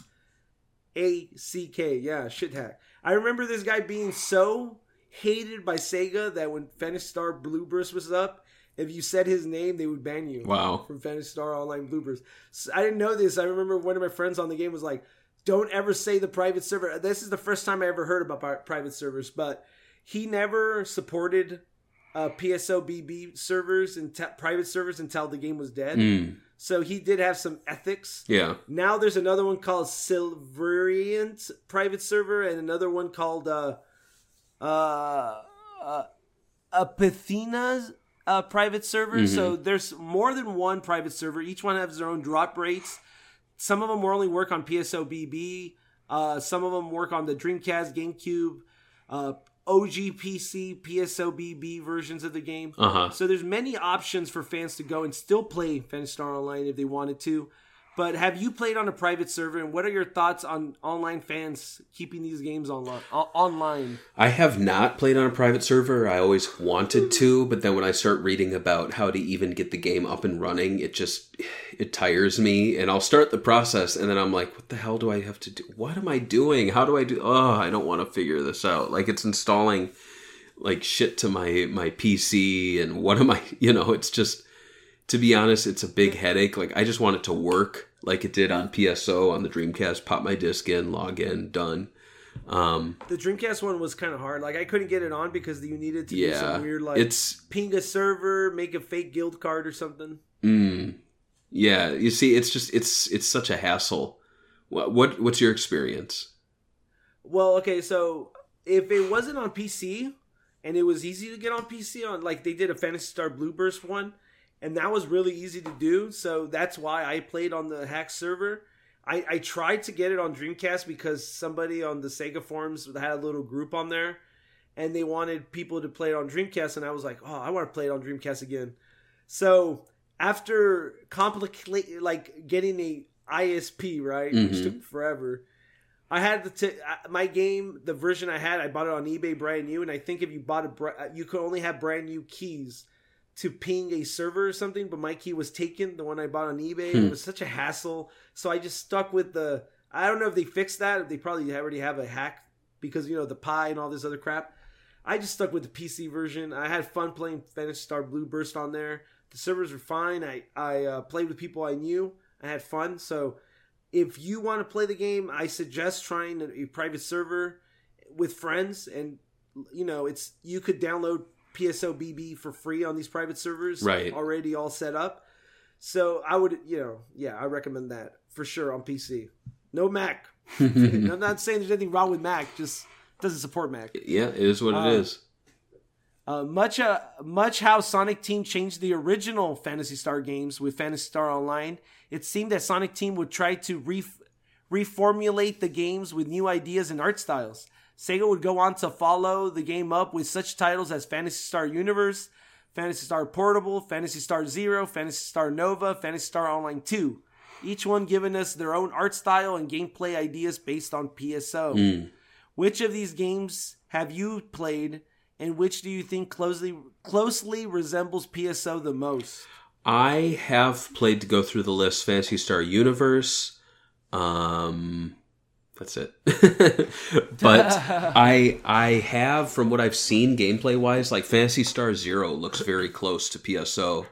A C K. Yeah, shit hack. I remember this guy being so hated by Sega that when Phantasy Star Blueburst was up, if you said his name, they would ban you. Wow. From Phantasy Star Online Blueburst. So I didn't know this. I remember one of my friends on the game was like, "Don't ever say the private server." This is the first time I ever heard about private servers, but he never supported uh, PSOBB servers and te- private servers until the game was dead. Mm. So he did have some ethics. Yeah. Now there's another one called Sylverant private server and another one called uh uh, uh Ephinea's uh, private server. So there's more than one private server. Each one has their own drop rates. Some of them will only work on PSOBB. Uh, some of them work on the Dreamcast, GameCube, uh, OG PC, PSOBB versions of the game. Uh huh. So there's many options for fans to go and still play Phantasy Star Online if they wanted to. But have you played on a private server, and what are your thoughts on online fans keeping these games online? online, I have not played on a private server. I always wanted to, but then when I start reading about how to even get the game up and running, it just it tires me and I'll start the process and then I'm like, what the hell do I have to do? What am I doing? How do I do Oh, I don't want to figure this out. Like it's installing like shit to my my PC and what am I, you know, it's just to be honest, it's a big headache. Like I just want it to work like it did on PSO on the Dreamcast. Pop my disc in, log in, done. Um, the Dreamcast one was kind of hard. Like I couldn't get it on because you needed to do yeah, some weird like it's ping a server, make a fake guild card or something. Mm. Yeah, you see, it's just it's it's such a hassle. What what what's your experience? Well, okay, so if it wasn't on PC and it was easy to get on PC on like they did a Phantasy Star Blueburst one, and that was really easy to do, so that's why I played on the hack server. I, I tried to get it on Dreamcast because somebody on the Sega forums had a little group on there and they wanted people to play it on Dreamcast and I was like, "Oh, I want to play it on Dreamcast again." So, after complicate like getting a ISP, right, which Mhm. took forever. I had the t- uh, my game, the version I had, I bought it on eBay brand new, and I think if you bought a, br- uh, you could only have brand new keys to ping a server or something. But my key was taken, the one I bought on eBay. Hmm. It was such a hassle, so I just stuck with the. I don't know if they fixed that. They probably already have a hack because you know the Pi and all this other crap. I just stuck with the PC version. I had fun playing Phantasy Star Blue Burst on there. The servers were fine. I I uh, played with people I knew. I had fun. So if you want to play the game, I suggest trying a, a private server with friends. And you know, it's you could download PSOBB for free on these private servers, Right. Already all set up. So I would, you know, yeah, I recommend that for sure on PC. No Mac. I'm not saying there's anything wrong with Mac. Just doesn't support Mac. Yeah, it is what Uh, it is. Uh, much uh, much how Sonic Team changed the original Phantasy Star games with Phantasy Star Online, it seemed that Sonic Team would try to re- reformulate the games with new ideas and art styles. Sega would go on to follow the game up with such titles as Phantasy Star Universe, Phantasy Star Portable, Phantasy Star Zero, Phantasy Star Nova, Phantasy Star Online 2. Each one giving us their own art style and gameplay ideas based on PSO. Which of these games have you played, and which do you think closely closely resembles PSO the most? I have played to go through the list Phantasy Star Universe. Um that's it. but I I have from what I've seen gameplay wise like Phantasy Star 0 looks very close to PSO.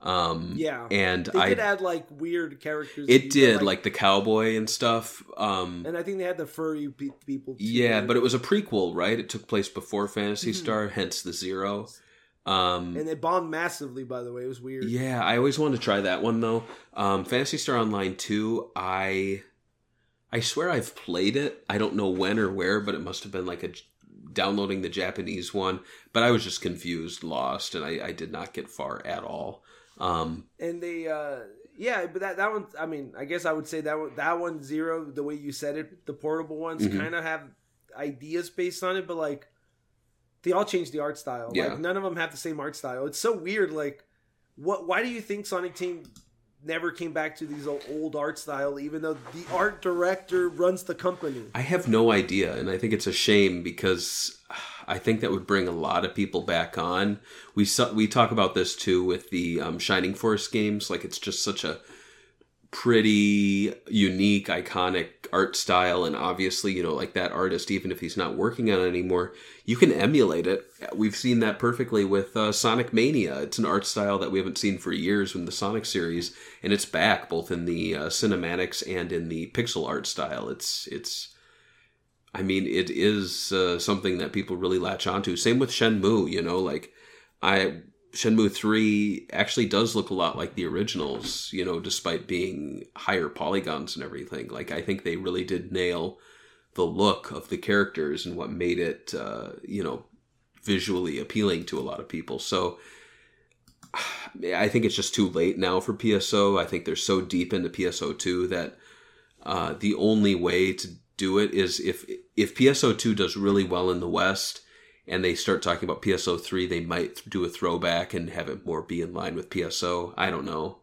Um Yeah, and they I did add like weird characters. it did like the cowboy and stuff. Um and I think they had the furry pe- people. Too. yeah, but it was a prequel, right? It took place before Phantasy Mm-hmm. Star, hence the 0. Um and they bombed massively. By the way, it was weird. Yeah, I always wanted to try that one though. Um, Phantasy Star Online 2, I I swear I've played it. I don't know when or where, but it must have been like a downloading the Japanese one. But I was just confused, lost, and I, I did not get far at all. Um, and they uh yeah but that that one i mean i guess i would say that one that one zero the way you said it the portable ones Mhm. kind of have ideas based on it but like they all change the art style Yeah. like none of them have the same art style it's so weird like what why do you think sonic team never came back to these old, art style even though the art director runs the company I have no idea, and I think it's a shame because I think that would bring a lot of people back on. We we talk about this too with the um, Shining Force games. Like it's just such a pretty unique, iconic art style, and obviously, you know, like that artist, even if he's not working on it anymore, you can emulate it. We've seen that perfectly with uh, Sonic Mania. It's an art style that we haven't seen for years in the Sonic series, and it's back both in the uh, cinematics and in the pixel art style. It's it's I mean, it is uh, something that people really latch onto. Same with Shenmue, you know, like I Shenmue 3 actually does look a lot like the originals, you know, despite being higher polygons and everything. Like I think they really did nail the look of the characters and what made it uh, you know, visually appealing to a lot of people. So I think it's just too late now for PSO. I think they're so deep into PSO 2 that uh, the only way to do it is if if PSO two does really well in the West and they start talking about PSO three, they might do a throwback and have it more be in line with PSO. I don't know.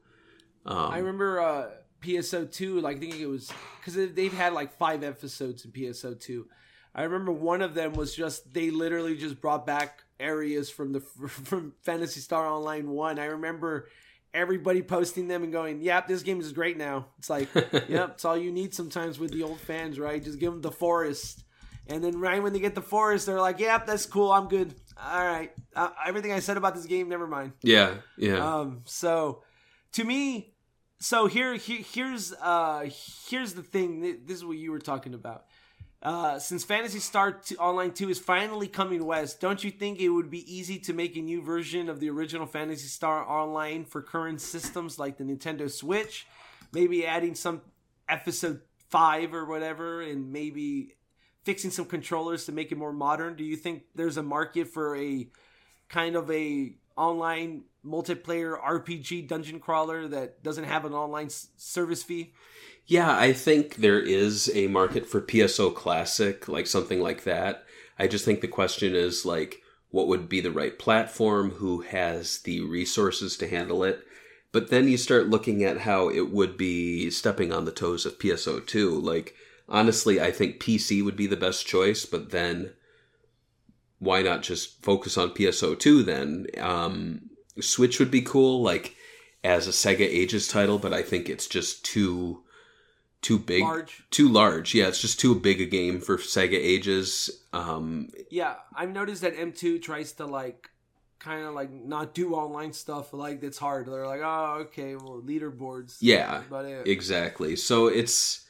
Um, I remember uh, PSO two. Like I think it was because they've had like five episodes in PSO two. I remember one of them was just they literally just brought back areas from the from Phantasy Star Online one. I remember everybody posting them and going, "Yep, this game is great now." It's like, "Yep, it's all you need sometimes with the old fans, right? Just give them the forest." And then right when they get the forest, they're like, "Yep, that's cool. I'm good. All right, uh, everything I said about this game, never mind." yeah, yeah. Um, so to me, so here, here here's uh here's the thing. This is what you were talking about. Uh, since Phantasy Star 2, Online 2 is finally coming west, don't you think it would be easy to make a new version of the original Phantasy Star Online for current systems like the Nintendo Switch? Maybe adding some episode 5 or whatever, and maybe fixing some controllers to make it more modern? Do you think there's a market for a kind of a online multiplayer RPG dungeon crawler that doesn't have an online s- service fee? Yeah, I think there is a market for PSO Classic, like something like that. I just think the question is like, what would be the right platform? Who has the resources to handle it? But then you start looking at how it would be stepping on the toes of PSO 2. Like, honestly, I think PC would be the best choice, but then why not just focus on PSO 2 then? Um, Switch would be cool, like, as a Sega Ages title, but I think it's just too too big Large. too large yeah it's just too big a game for sega ages um Yeah, I've noticed that M2 tries to like kind of like not do online stuff like it's hard. They're like, "Oh, okay, well, leaderboards." yeah exactly so it's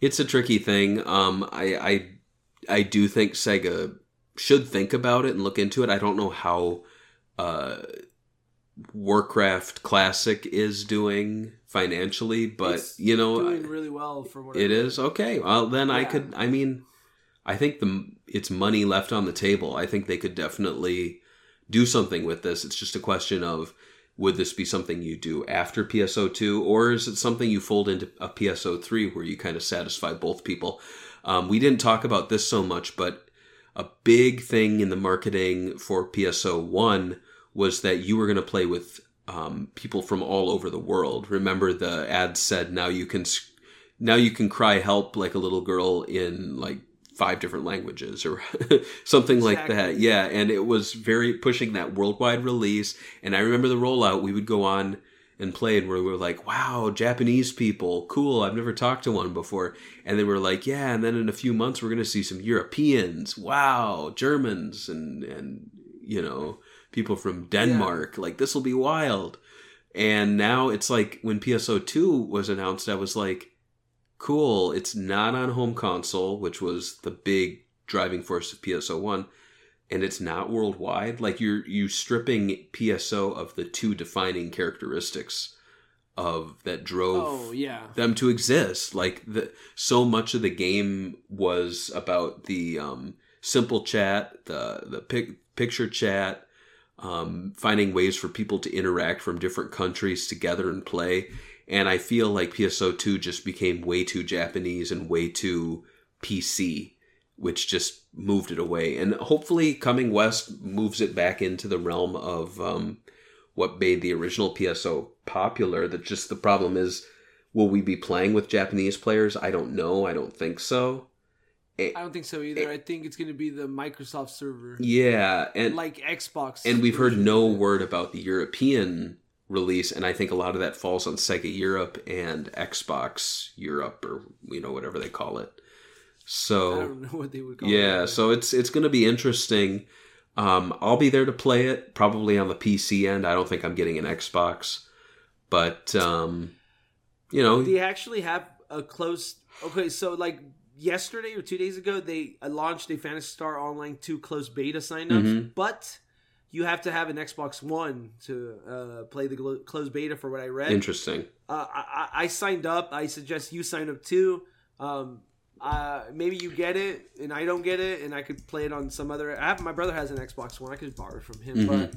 it's a tricky thing um i i i do think sega should think about it and look into it i don't know how uh warcraft classic is doing financially but It's you know doing really well for what It okay. Well, then I could. I mean, I think the it's money left on the table. I think they could definitely do something with this. It's just a question of would this be something you do after PSO2 or is it something you fold into a PSO3 where you kind of satisfy both people? Um, we didn't talk about this so much, but a big thing in the marketing for PSO1 was that you were going to play with um, people from all over the world. Remember, the ad said now you can now you can cry help like a little girl in like five different languages or something like that. Yeah, and it was very pushing that worldwide release. And I remember the rollout. We would go on and play, and we were like, "Wow, Japanese people, cool! I've never talked to one before." And they we're like, "Yeah." And then in a few months, we're going to see some Europeans. Wow, Germans, and and you know people from Denmark. Like this will be wild. And now it's like when PSO2 was announced, I was like, cool, it's not on home console, which was the big driving force of PSO1, and it's not worldwide. Like you're you stripping PSO of the two defining characteristics of that drove Oh yeah. them to exist. Like the so much of the game was about the um, simple chat, the the pic, picture chat, um, finding ways for people to interact from different countries together and play. And I feel like PSO2 just became way too Japanese and way too PC, which just moved it away. And hopefully, Coming West moves it back into the realm of um, what made the original PSO popular. That just the problem is, will we be playing with Japanese players? I don't know. I don't think so. I don't think so either. I think it's going to be the Microsoft server, Yeah, and like Xbox. and we've heard no word about the European release, and I think a lot of that falls on Sega Europe and Xbox Europe, or you know whatever they call it. So I don't know what they would call yeah, it. so it's it's going to be interesting. Um, I'll be there to play it, probably on the PC end. I don't think I'm getting an Xbox, but um, you know, they actually have a close. Okay, so like yesterday or two days ago, they launched a Phantasy Star Online 2 closed beta signups, Mhm. but you have to have an Xbox One to uh, play the closed beta. For what I read, interesting. uh, I, I I signed up. I suggest you sign up too. Um, uh, maybe you get it and I don't get it, and I could play it on some other. I have my brother has an Xbox One. I could borrow it from him, Mhm. but.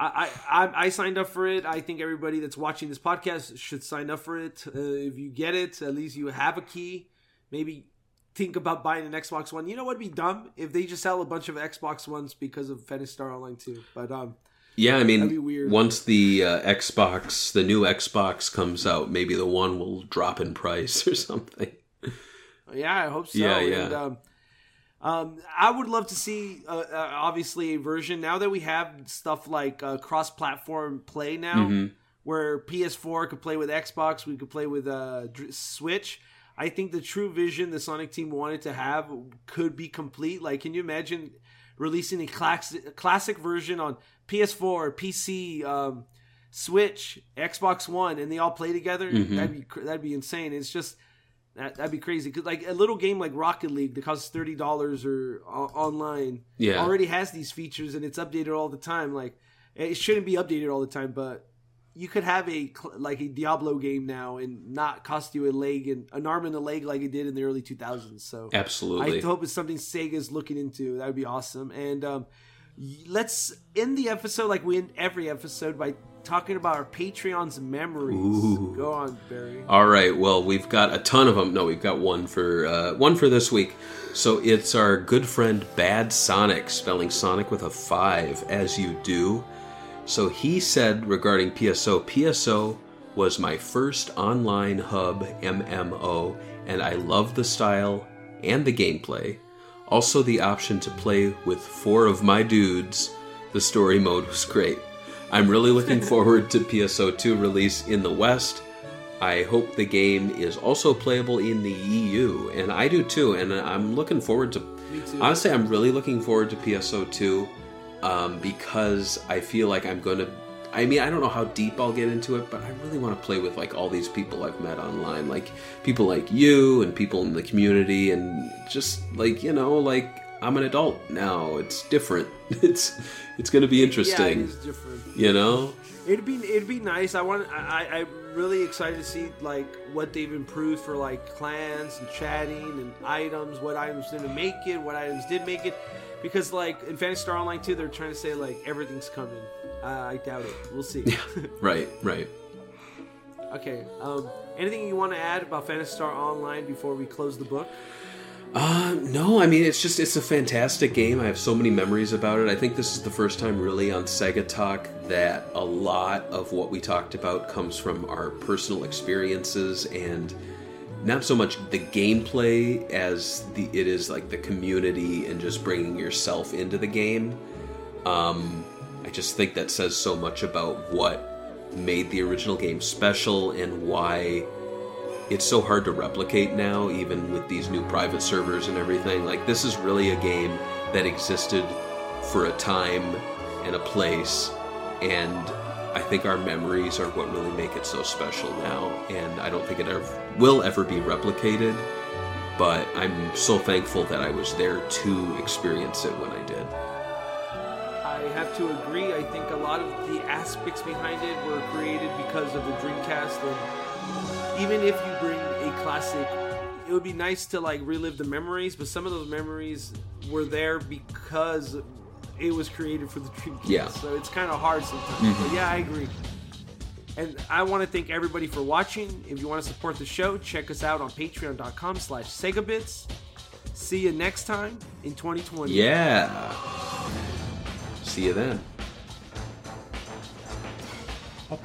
I, I I- I signed up for it. I think everybody that's watching this podcast should sign up for it. Uh, if you get it, at least you have a key. Maybe think about buying an Xbox One. You know what'd be dumb if they just sell a bunch of Xbox Ones because of Phantasy Star Online 2. But um, Yeah, I mean, once the uh, Xbox, the new Xbox comes out, maybe the one will drop in price or something. Yeah, I hope so. Yeah, yeah. And, um, um, I would love to see, uh, uh, obviously, a version now that we have stuff like uh, cross-platform play now, Mhm. where PS4 could play with Xbox, we could play with uh, Switch. I think the true vision the Sonic team wanted to have could be complete. Like, can you imagine releasing a classic, classic version on PS4, PC, um, Switch, Xbox One, and they all play together? Mhm. That'd be cr- that'd be insane. It's just that, that'd be crazy because like a little game like Rocket League that costs thirty dollars or o- online Yeah. already has these features and it's updated all the time. Like it shouldn't be updated all the time, but you could have a like a Diablo game now and not cost you a leg and an arm and a leg like it did in the early two thousands. So Absolutely. I hope it's something Sega's looking into. That would be awesome. And um, let's end the episode like we end every episode by talking about our Patreon's memories. Ooh. Go on, Barry. All right. Well, we've got a ton of them. No, we've got one for uh, one for this week. So it's our good friend Bad Sonic, spelling Sonic with a five, as you do. So he said regarding PSO, PSO was my first online hub MMO, and I love the style and the gameplay. Also, the option to play with four of my dudes. The story mode was great. I'm really looking forward to PSO 2 release in the West. I hope the game is also playable in the EU, and I do too. And I'm looking forward to. Honestly, I'm really looking forward to PSO 2 um, because I feel like I'm going to. I mean, I don't know how deep I'll get into it, but I really want to play with like all these people I've met online, like people like you and people in the community, and just like you know, like I'm an adult now. It's different. It's it's going to be interesting. Yeah, it interesting. different. You know. It'd be it'd be nice. I want I I'm really excited to see like what they've improved for like clans and chatting and items. What items didn't make it, what items did make it. Because like in Phantasy Star Online 2, they're trying to say like everything's coming. Uh, I doubt it. We'll see. Yeah, Right, right. okay. Um, anything you want to add about Phantasy Star Online before we close the book? Uh, no, I mean it's just it's a fantastic game. I have so many memories about it. I think this is the first time really on Sega Talk that a lot of what we talked about comes from our personal experiences and not so much the gameplay as the it is like the community and just bringing yourself into the game. Um, I just think that says so much about what made the original game special and why it's so hard to replicate now, even with these new private servers and everything. Like, this is really a game that existed for a time and a place, and I think our memories are what really make it so special now. And I don't think it ever will ever be replicated, but I'm so thankful that I was there to experience it when I did. I have to agree. I think a lot of the aspects behind it were created because of the Dreamcast, and even if you bring a classic, it would be nice to like relive the memories. But some of those memories were there because it was created for the Dreamcast. Yeah. So it's kind of hard sometimes. But mm-hmm. yeah, I agree. And I want to thank everybody for watching. If you want to support the show, check us out on patreon.com slash segabits. See you next time in 2020. Yeah. See you then. All